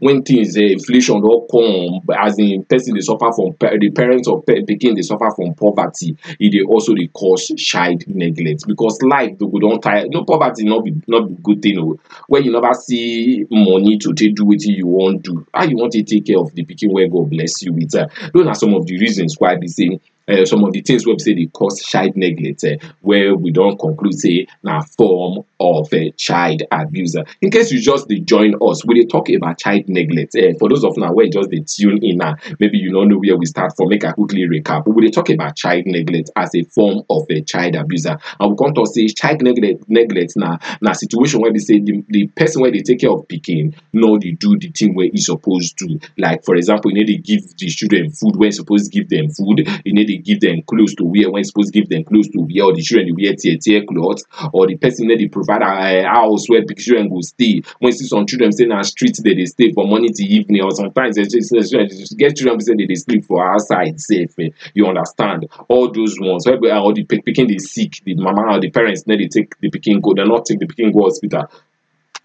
when things uh, inflation don come as in person dey suffer from the parents of pikin dey suffer from poverty e dey also dey cause child neglect because life go don tire. No poverty no be no be good thing o when you never see money to take do wetin you wan do how you wan take take care of the pikin wey God bless you with uh, those na some of the reasons why be say uh, some of the things wey be say dey cause child neglect uh, where we don conclude say na form of uh, child abuse. Uh, in case you just dey join us we dey talk about child neglect. Uh, for those of una wey just dey tune in now maybe you no know where we start from make i quickly recap. We dey talk about child neglect as a form of a child abuser. And we come talk say child neglect neglect na na situation wey be say the the person wey dey take care of pikin no dey do the thing wey e suppose do. Like for example e no dey give the children food when e suppose give them food. E dey give them clothes to wear when e suppose give them clothes to wear or the children dey wear tear tear cloth or the person that dey provide uh, house where the children go stay. When see some children say na street dem they stay from morning till evening or sometimes dem say children get children wey say dem dey sleep for outside sef eh, you understand? All those ones or the pi- pikin dey sick the mama or the parents no dey take the pikin go dem not take the pikin go hospital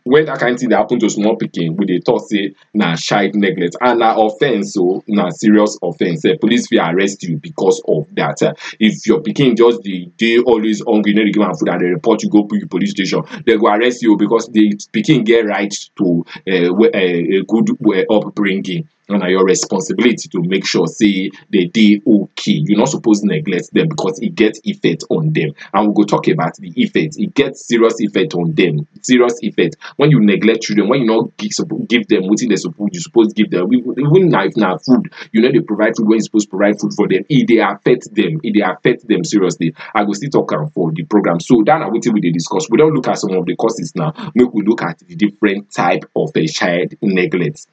when that kind thing dey happen to small pikin we dey talk say na child neglect and na offence o na serious offence. Eh police fit arrest you because of that. Uh, if your pikin just dey dey always hungry you no dey give am food and dem report you go police station dem go arrest you because the pikin get right to uh, a good upbringing and na your responsibility to make sure say they dey okay. You no suppose neglect them because e get effect on them. And we go talk about the effect. E get serious effect on them. Serious effect. When you neglect children when you no give give them wetin they suppose you suppose give them. Even if na food you no dey provide food when you suppose provide food for them. E dey affect them. E dey affect them seriously. I go still talk am for the program. So that na wetin we discuss. We don look at some of the causes now make we look at the different type of uh, child neglect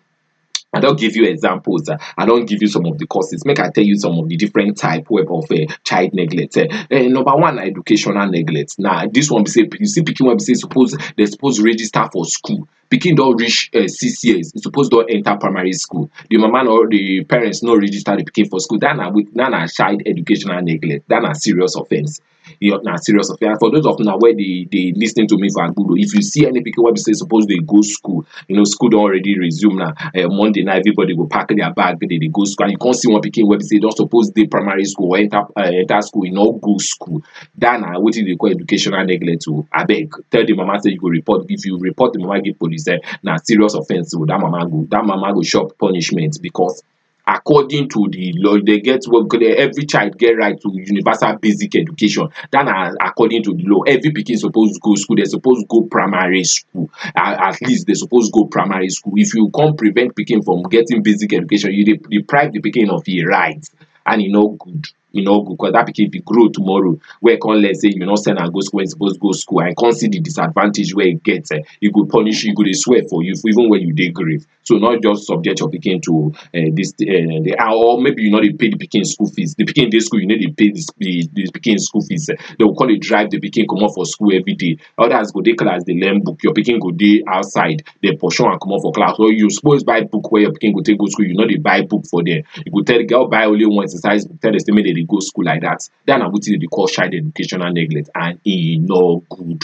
I don't give you examples. uh, I don't give you some of the causes. Make I tell you some of the different type web of uh, child neglect. Uh, uh, number one, na educational neglect. Now, this one say you see pikin wey be say suppose they suppose register for school. Pikin don reach uh, six years. E suppose don enter primary school. The mama or the parents no register the pikin for school. That with that na child educational neglect. That na serious offence. You know, na serious offence. For those of una wey dey dey lis ten to me for Agbodo, if you see any wey be say suppose dey go school, you know school don already resume na uh, Monday night everybody go pack their bag dey dey go school and you come see one pikin wey be say don suppose dey primary school or enter uh, enter school e no go school. That na wetin dey call educational neglect o. Abeg tell the mama say you go report. If you report the mama give police eh, na serious offence o. That mama go that mama go chop punishment because according to the law they get what every child get right to universal basic education. That na according to the law. Every pikin suppose go school they suppose go primary school. Uh, at least they suppose go primary school. If you come prevent pikin from getting basic education you deprive the pikin of e right. And e no good. E no good because that pikin fit grow tomorrow. Wey come learn say you no send am go school when e suppose go school. And come see the disadvantage wey e get eh, e go punish you e go swear for you even when you dey grave so not just subject your pikin to uh, this uh, the ah, or maybe you no dey pay the pikin school fees. The pikin dey school you no dey pay the, the, the pikin school fees. They go come dey drive the pikin comot for school every day. Others go dey class dey learn book. Your pikin go dey outside dey pursue am comot for class. Or you suppose buy book wey your pikin go take go school. You no dey buy book for there. You go tell the girl buy only one exercise book. Tell them say make dey go school like that. That na wetin dem dey call child educational neglect and e no good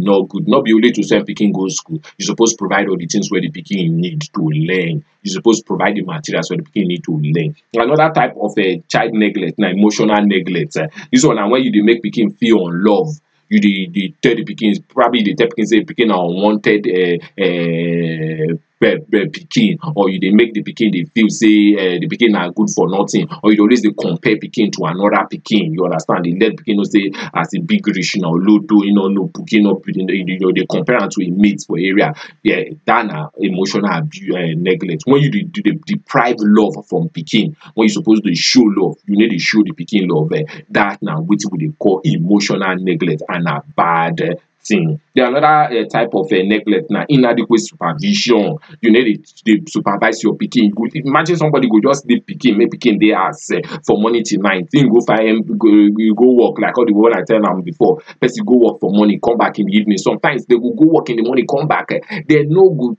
no good. No be only to send pikin go school. You suppose provide all the things wey the pikin need to learn. You suppose provide the materials wey the pikin need to learn. Another type of uh, child neglect na emotional neglect uh, this one na when you dey make pikin feel unloved. You dey dey tell the pikin probably dey tell pikin say pikin na unwanted uh, uh, pikin or you dey make the pikin dey feel say uh, the pikin na good for nothing or you dey always dey compare pikin to another pikin you understand? Dey let pikin know say as e big reach na olodo e no know pikin no you know dey compare am to im mate for area. Yeah that na emotional abuse uh, neglect. When you dey dey deprive love from pikin when you suppose dey show love you no dey show the pikin love eh that na wetin we dey call emotional neglect and na bad uh, thing. Then another uh, type of uh, neglect na inadequate supervision. You dey dey supervise your pikin. You go imagine somebody go just leave pikin make pikin dey house uh, for morning till night. Him go find go you go work like all the one I tell am before. Person go work for morning come back in the evening. Sometimes they go go work in the morning come back. Uh, they no go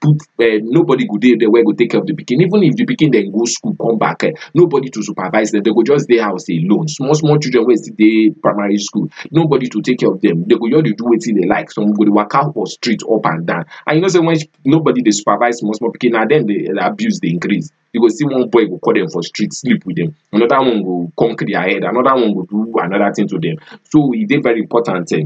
put uh, nobody go dey there wey go take care of the pikin. Even if the pikin dem go school come back uh, nobody to supervise them. They go just dey house alone. Small small children wey still dey primary school nobody to take care of them. They go just dey do wetin they like. Some go dey waka for street up and down. And you know say when nobody dey supervise small small pikin na then the abuse dey increase. You go see one boy go call them for street sleep with them. Another one go conk their head another one go do another thing to them. So e dey very important uh,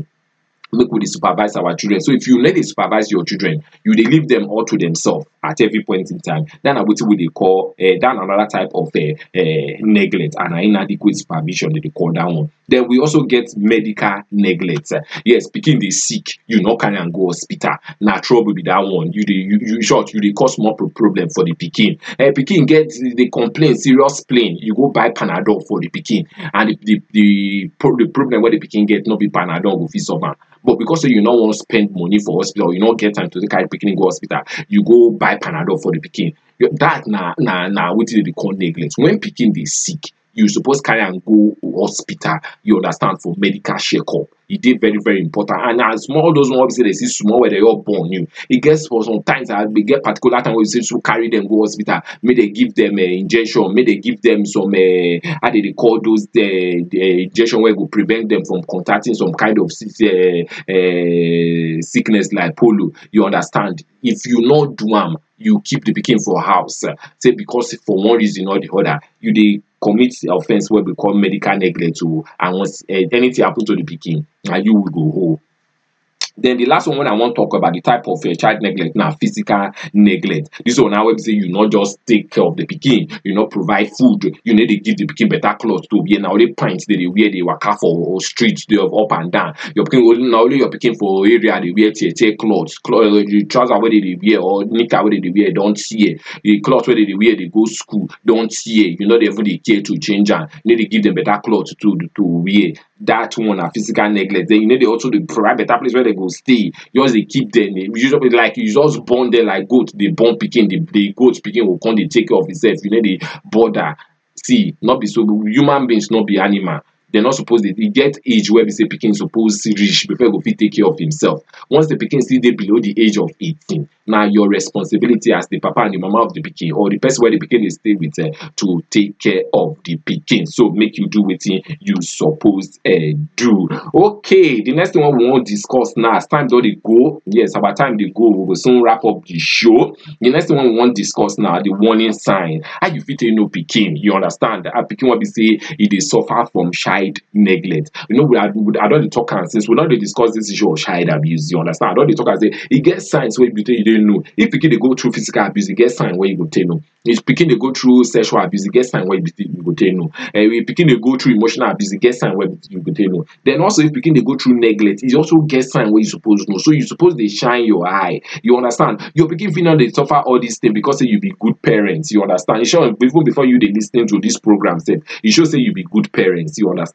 make we supervise our children. So if you no dey supervise your children you leave them all to themselves at every point in time. That na wetin we dey call uh, that na another type of uh, uh, neglect and na inadequate supervision dey dey call that one. Then we also get medical neglect. Uh, yes pikin dey sick you no carry am go hospital. Na trouble be that one. You dey you, you short you dey cause more pro problem for the pikin. Uh, pikin get dey complain serious pain. You go buy panadol for the pikin. And the the the, pro the problem wey the pikin get no be panadol go fit solve but because you no wan spend money for hospital you no get time to take carry pikin go hospital you go buy panadol for the pikin. That na na na dem dey call neglect. When pikin dey sick you suppose carry am go hospital you understand for medical checkup. E dey very very important. And na small those one wey be say dey see small wey dey just born new e get for sometimes ah e get particular time wey be say to carry them go hospital make dem give them uh, injection make dem give them some uh, how dem dey call those uh, the injection wey go prevent them from contacting some kind of uh, uh, sickness like polio. You understand? If you no do am you keep the pikin for house. Say because for one reason or the other you dey commit offence wey we call medical neglect o. And once anything happen to the pikin na you we go owe then the last one i to talk about the type of uh, child neglect now physical neglect. This one wey be say you no just take care of the pikin you no provide food you need to give the pikin better clothes to wear. Na only pint dey dey wear dey waka for street have up and down. Your pikin only na only your pikin for area they wear tear tear clothes, cloth the trouser dey dey wear or knicker dey dey wear don tear the clothes where dey wear they go school don tear you no dey even dey care to change and no dey give them better clothes to to wear that one na physical neglect. Then you no dey also dey provide better place where they go stay. You just dey keep them dey usually like you just born them like goat. Dey born picking. the the goat pikin go come dey take care of itself. You know dey border. see not be so human beings not be animal dem no suppose dey e get age where be say pikin suppose reach before e go fit take care of himself. Once the pikin still dey below the age of eighteen na your responsibility as the papa and the mama of the pikin or the person wey the pikin dey stay with uh, to take care of the pikin. So make you do wetin you suppose uh, do. Okay the next thing wey we wan discuss now as time don dey go yes our time dey go we go soon wrap up the show. The next thing wey we wan discuss now the warning sign. How you fit take know pikin? You understand? How pikin wey be say e dey suffer from child neglect. You know we i i don dey talk am since we dey discuss this issue of child abuse you understand? I don't talk am say it gets signs wey you, you dey know. If dey go through physical abuse e get signs wey you go take know. If pikin dey go through sexual abuse e get sign wey you go take know. Um if pikin dey go through emotional abuse e get sign wey you go take know. Then also if pikin dey go through neglect e also get sign wey you supposed to know. So you suppose dey shine your eye. You understand? Your pikin fit no dey suffer all these things because say you be good parents. you understand? Sure even before you dey lis ten to this program sef e show say you be good parents. you understand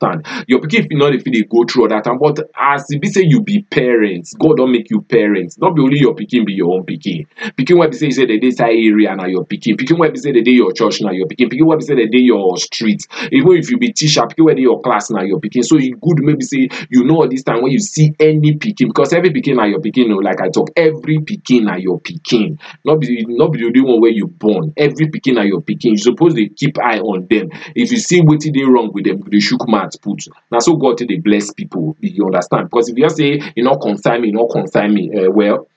your pikin fit no dey fit dey go through all that time but as be say you be parents, God don make you parent no be only your pikin be your own pikin. Pikin wey be say you say dey dey inside area na your pikin. Pikin wey be say dey dey your church na your pikin. Pikin wey be say dey dey your street. Even if you be teacher pikin dey your class na your pikin. So e good make be say you know all this time when you see any pikin because every pikin na your pikin o like I talk every pikin na your pikin. No be no be the only one wey you born. Every pikin na your pikin. You suppose dey keep eye on them. If you see wetin dey wrong with them you go dey mouth put na so God take dey bless people you understand? Because if you just say e no concern me e no concern me uh, well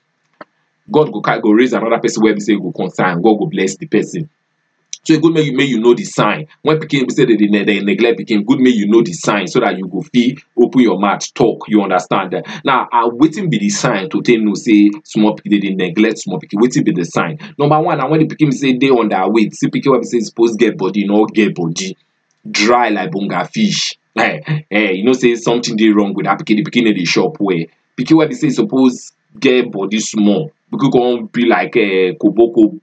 God go go raise another person wey be say e go concern God go bless the person. So e good make you make you know the sign. When pikin be say dey dey dey neglect pikin good make you know the sign so that you go fit open your mouth talk you understand? Now ah wetin be the sign to take know say small pikin dey dey neglect small pikin? Wetin be the sign? Number one na when the pikin be say dey underweight see pikin wey be say suppose get body no get body. Dry like bonga fish eh *laughs* eh you know say something dey wrong with that pikin the pikin no dey chop well. Pikin wey be say suppose get body small. Pikin come be like um koboko um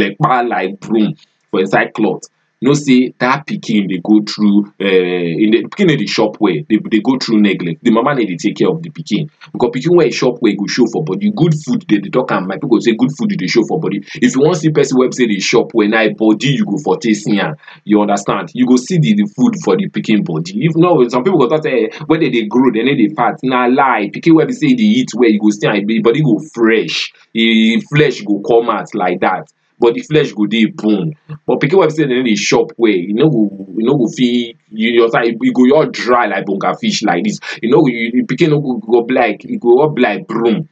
lepa like broom for inside cloth know say that pikin dey go through um the pikin no dey chop well. Dey dey go through neglect. The mama no dey take care of the pikin. Because pikin wey e chop well e go show for body. Good food dey dey talk am my people say good food dey show for body. If you wan see person wey be say dey chop well na im body you go for take see am. You understand? You go see the the food for the pikin body. If not some people go talk say um when dem dey grow dem no dey fat. Na lie. Pikin wey be say e dey eat well you go see am im body go fresh. Im flesh go come out like that but the flesh go dey bone. But pikin wey be say dem no dey chop well e no go e no go fit you your side e go just dry like bonga fish like this. E no go you pikin no go go be like e go just be like broom.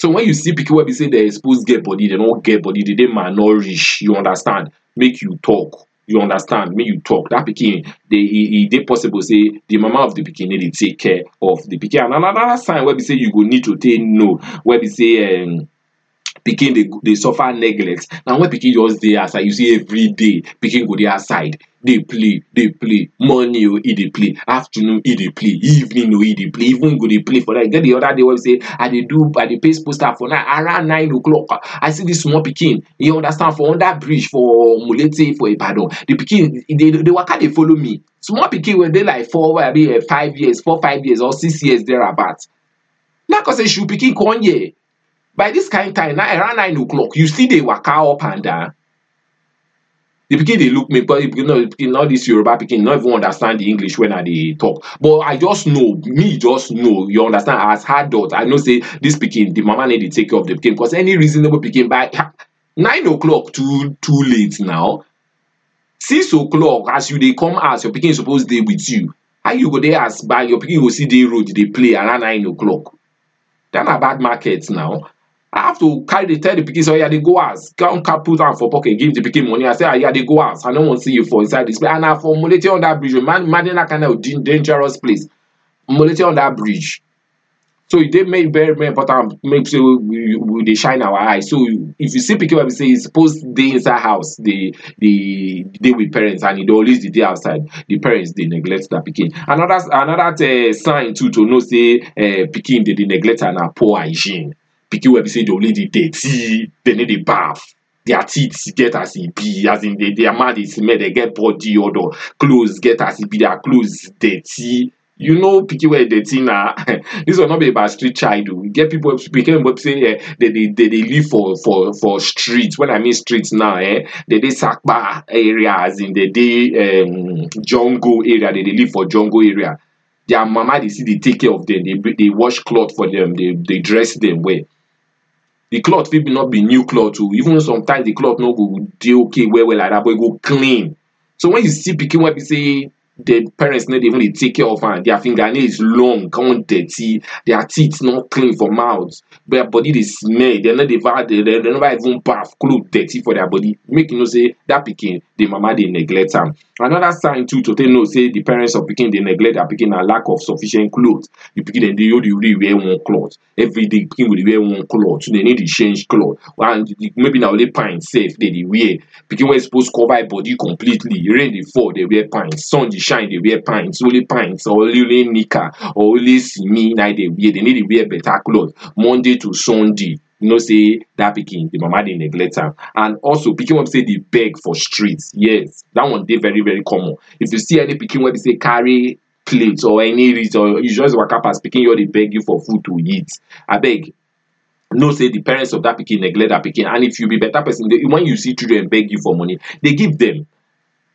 So when you see pikin wey be say dem suppose get body dem no get body dem dey malnourish you understand? Make you talk you understand? Make you talk. That pikin dey e e dey possible say the mama of the pikin no dey take care of the pikin. And another sign wey be say you go need to take know wey be say um pikin dey dey suffer neglect. Na when pikin just dey outside you see every day pikin go dey outside dey play dey play. Morning o e dey play. Afternoon e dey play. Evening o e dey play. Even go dey play for night. Get the other day wey be say i dey do i dey paste poster for night around nine o'clock. I see this small pikin you understand for under bridge for mulete for ibadan. The pikin dey dey waka dey follow me. Small pikin wey dey like four abi um five years four five years or six years thereabout. Na cause say shoe pikin come here by this kind time na around nine o'clock you still dey waka up and down. The pikin dey look me but the no the pikin all this yoruba pikin no even understand the english when i talk. But i just know me just know you understand as adult i know say this pikin the mama need to take care of the pikin because any reasonable pikin by *laughs* nine o'clock too too late now. Six o'clock as you dey come house your pikin suppose dey with you. How you go dey as by your pikin go see dey road dey play around nine o'clock? That na bad market now I have to carry dey tell the pikin say oya dey go house come cap put am for pocket give the pikin money. I say oya dey go house I no wan see you for inside this place. And na for Molete under bridge o imagine imagine that kind of dan dangerous place. Molete under bridge. So e dey make very very important make say we we dey shine our eye. So if you see pikin wey be say e suppose dey inside house dey dey dey with parents and e dey always dey dey outside the parents dey neglect that pikin. Another another um sign too to know say um pikin dey dey neglect am na poor hygiene pikin wey be say dey only dey dirty dem no dey baff their teeth get as e be as in dey their mouth dey smell dey get body odour clothes get as e be their clothes dirty. You know pikin wey dirty na. *laughs* This one no be about street child o e get people pikin wey be say dey dey dey live for for for street when i mean street now um dey dey sapa area as in dey dey um jungle area dey dey live for jungle area. Their mama dey still dey take care of them. Dey dey wash cloth for them. Dey dey dress them well the cloth fit not be new cloth o even sometimes the cloth no go dey okay well well like that but e go clean. So when you see pikin wey be say the parents no dey even dey take care of am their fingernails long come dirty. Their teeth no clean for mouth their body dey smell dem no dey eva dem dem never even baff cloth dirty for their body. Make you know say that pikin the mama dey neglect am. Another sign too to take know say the parents of pikin dey neglect their pikin na lack of sufficient cloth the pikin dem dey only dey wear one cloth. Everyday pikin go dey wear one cloth. Dem no dey change cloth. And maybe na only pint sef dem dey wear. Pikin wey suppose cover body completely. Rain dey fall dey wear pint sun dey shine dey wear pint only pint or only only nika or only simi na dey wear dem no dey wear better cloth. Monday to sunday. You know say that pikin the mama dey neglect and also pikin wey say dey beg for street yes that one dey very very common. If you see any pikin wey be say carry plate or any reason or you just waka pass pikin just dey beg you for food to eat. Abeg know say the parents of that pikin neglect that pikin. And if you be better person when you see children beg you for money dey give them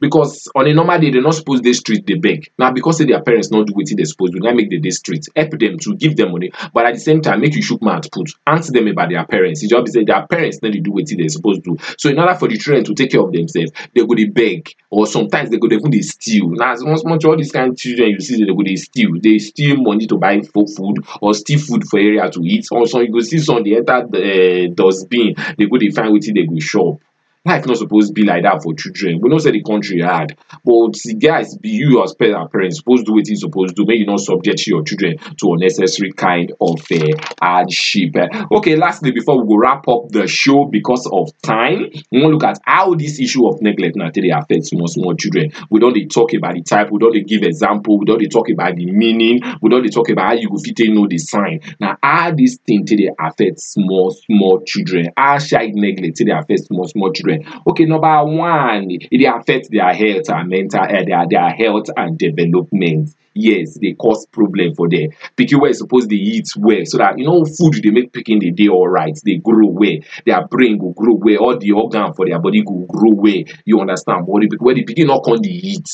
because on a normal day dem no suppose dey street dey beg. Na because say their parents no do wetin dem suppose do na make dem dey street. Help dem to give dem money. But at the same time make you chook mouth put. Ask dem about their parents. E just be say their parents no dey do wetin dem suppose do. So in order for the children to take care of themselves dem go dey beg. Or sometimes dem go dey even dey steal. Na small small all these kind children you see dem go dey steal. Dey steal money to buy food or steal food for area to eat. Or some you go see some dey enter um dustbin. Dey go dey find wetin dem go chop life not supposed to be like that for children? We know say the country hard but see, guys be you as parents supposed to do wetin you suppose do make you not subject your children to unnecessary kind of uh, hardship okay lastly before we go wrap up the show because of time we wan look at how this issue of neglect na take dey small small children. We don dey talk about the type we don dey give example we don dey talk about the meaning we don dey talk about how you go fit take know the sign. Na how this thing take dey affect small small children? How child neglect take dey affect small small children okay number one it dey affect their health and mental uh, their their health and development. Yes they cause problem for them. Pikin wey suppose dey eat well so that you know food they make pikin dey dey alright They grow well. Their brain go grow well all the organ for their body go grow well. You understand? But when the pikin not come dey eat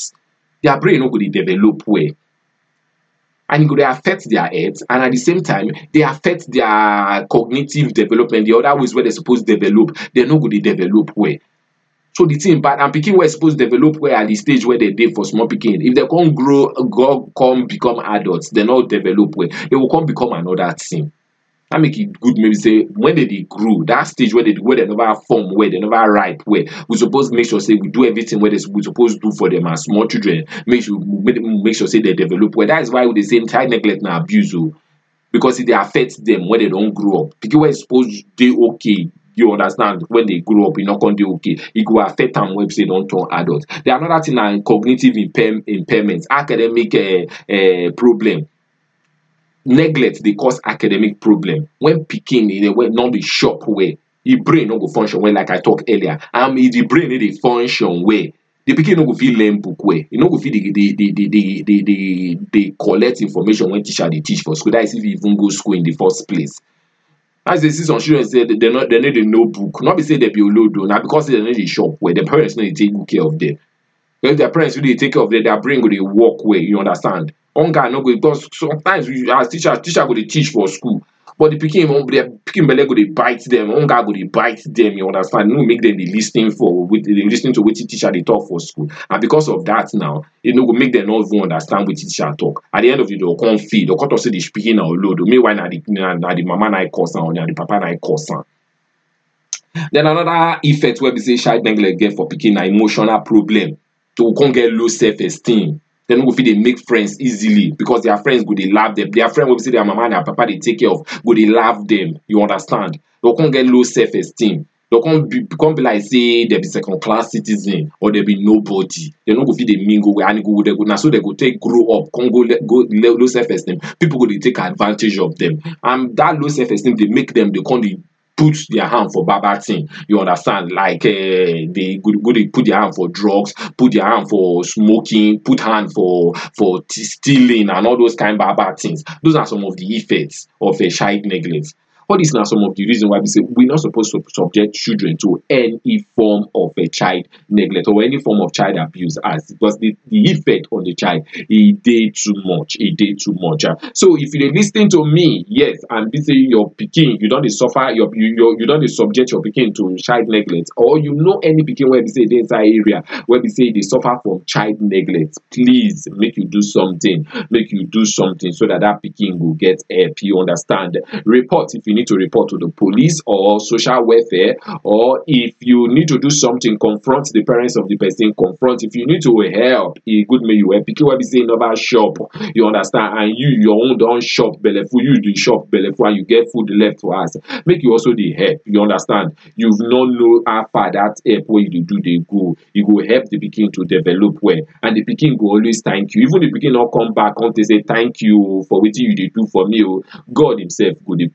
their brain no go dey develop well and go dey affect their health and at the same time they affect their cognitive development the other ways wey dem suppose develop. Dem no go to develop well. So the thing bad and pikin supposed to develop well at the stage where they dey for small pikin if dem come grow go come become adults dem no develop well. Dem will come become another thing that make it good maybe say when they, dey grow that stage wey dem wey dem never form well dem never ripe well we suppose make sure say we do everything wey we suppose do for them as small children make sure make sure say they develop well. That is why we dey say child neglect and abuse o because e dey affect them when they don't grow up. Pikin wey suppose dey okay you understand when they grow up you e no come dey okay. E go affect am when say don turn adult. Then another thing na cognitive impair impairment academic um um problem neglect dey cause academic problem. When pikin a way no dey chop well e brain no go function well like i talk earlier. And if the brain eh, no dey function well. The pikin no go fit learn book well. E no go fit dey dey dey dey dey dey collect information when teacher dey teach for school. That is if e even go school in the first place. As you see some children say dem no dem no dey know book. No be say dem be olodo na because say dem no dey chop well. Dem parents no dey take good care of dem if their parents really take care of them their brain go dey work well you understand? Hunger no go because sometimes we as teacher teacher go dey teach for school but the pikin their pikin belle go dey bite them hunger go dey bite them you understand? No make them dey lis ten for dey lis ten to wetin teacher dey talk for school. And because of that now e no go make them no even understand wetin teacher talk. At the end of the day dem go come feel dem go come say the pikin na olodo meanwhile na the na na the mama na cause am or na the papa na cause then another effect wey be say child neglect get for pikin na emotional problem to come get low self esteem dem no go fit dey make friends easily because their friends go dey laugh them. Their friend wey be say their mama and their papa dey take care of go dey laugh them. You understand? Dem come get low self esteem dem come be come be like say dem be second class citizen or dem be nobody. Dem no go fit dey mingle well and e go dem go na so dem go take grow up come go go low self esteem people go dey take advantage of them. And that low self esteem dey make them dey come dey put their hand for bad thing. You understand? Like uh, they dey put their hand for drugs put their hand for smoking put hand for for stealing and all those kind of bad things. Those are some of the effects of a child neglect all these na some of the reason why we say we're not supposed to subject children to any form of a child neglect or any form of child abuse as because the the effect on the child e did too much e did too much. Um so if you're listening to me yes and be say your pikin you don dey suffer your you you don dey subject your picking to child neglect or you know any picking where we say e dey inside area wey be say dey suffer from child neglect please make you do something make you do something so that that picking will get help you understand? Report if you need to report to the police or social welfare or if you need to do something confront the parents of the person confront if you need to help a good make you help. Be say never chop you understand and you your own don chop belleful you dey shop belleful and you get food left for us. make you also dey help you understand. You no know how far that help wey you do dey go. You go help the pikin to develop well and the pikin go always thank you. Even the pikin no come back come tell say thank you for wetin you did do for me oh, God himself go dey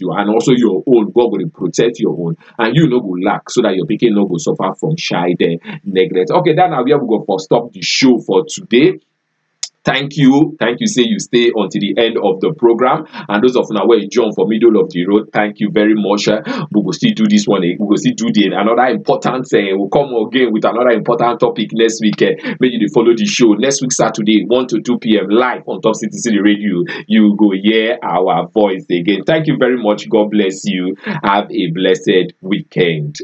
you and also your own God will protect your own and you no go lack so that your pikin no go suffer from child um neglect. Okay that where we go for stop the show for today thank you. Thank you. Say you stay until the end of the program. And those of una wey join for middle of the road thank you very much. Um we will still do this one eh, we will still do the another important um we come again with another important topic next week um make you follow the show. Next week saturday one to two pm live on top CTCD Radio. You go hear our voice again. Thank you very much. God bless you. Have a blessed weekend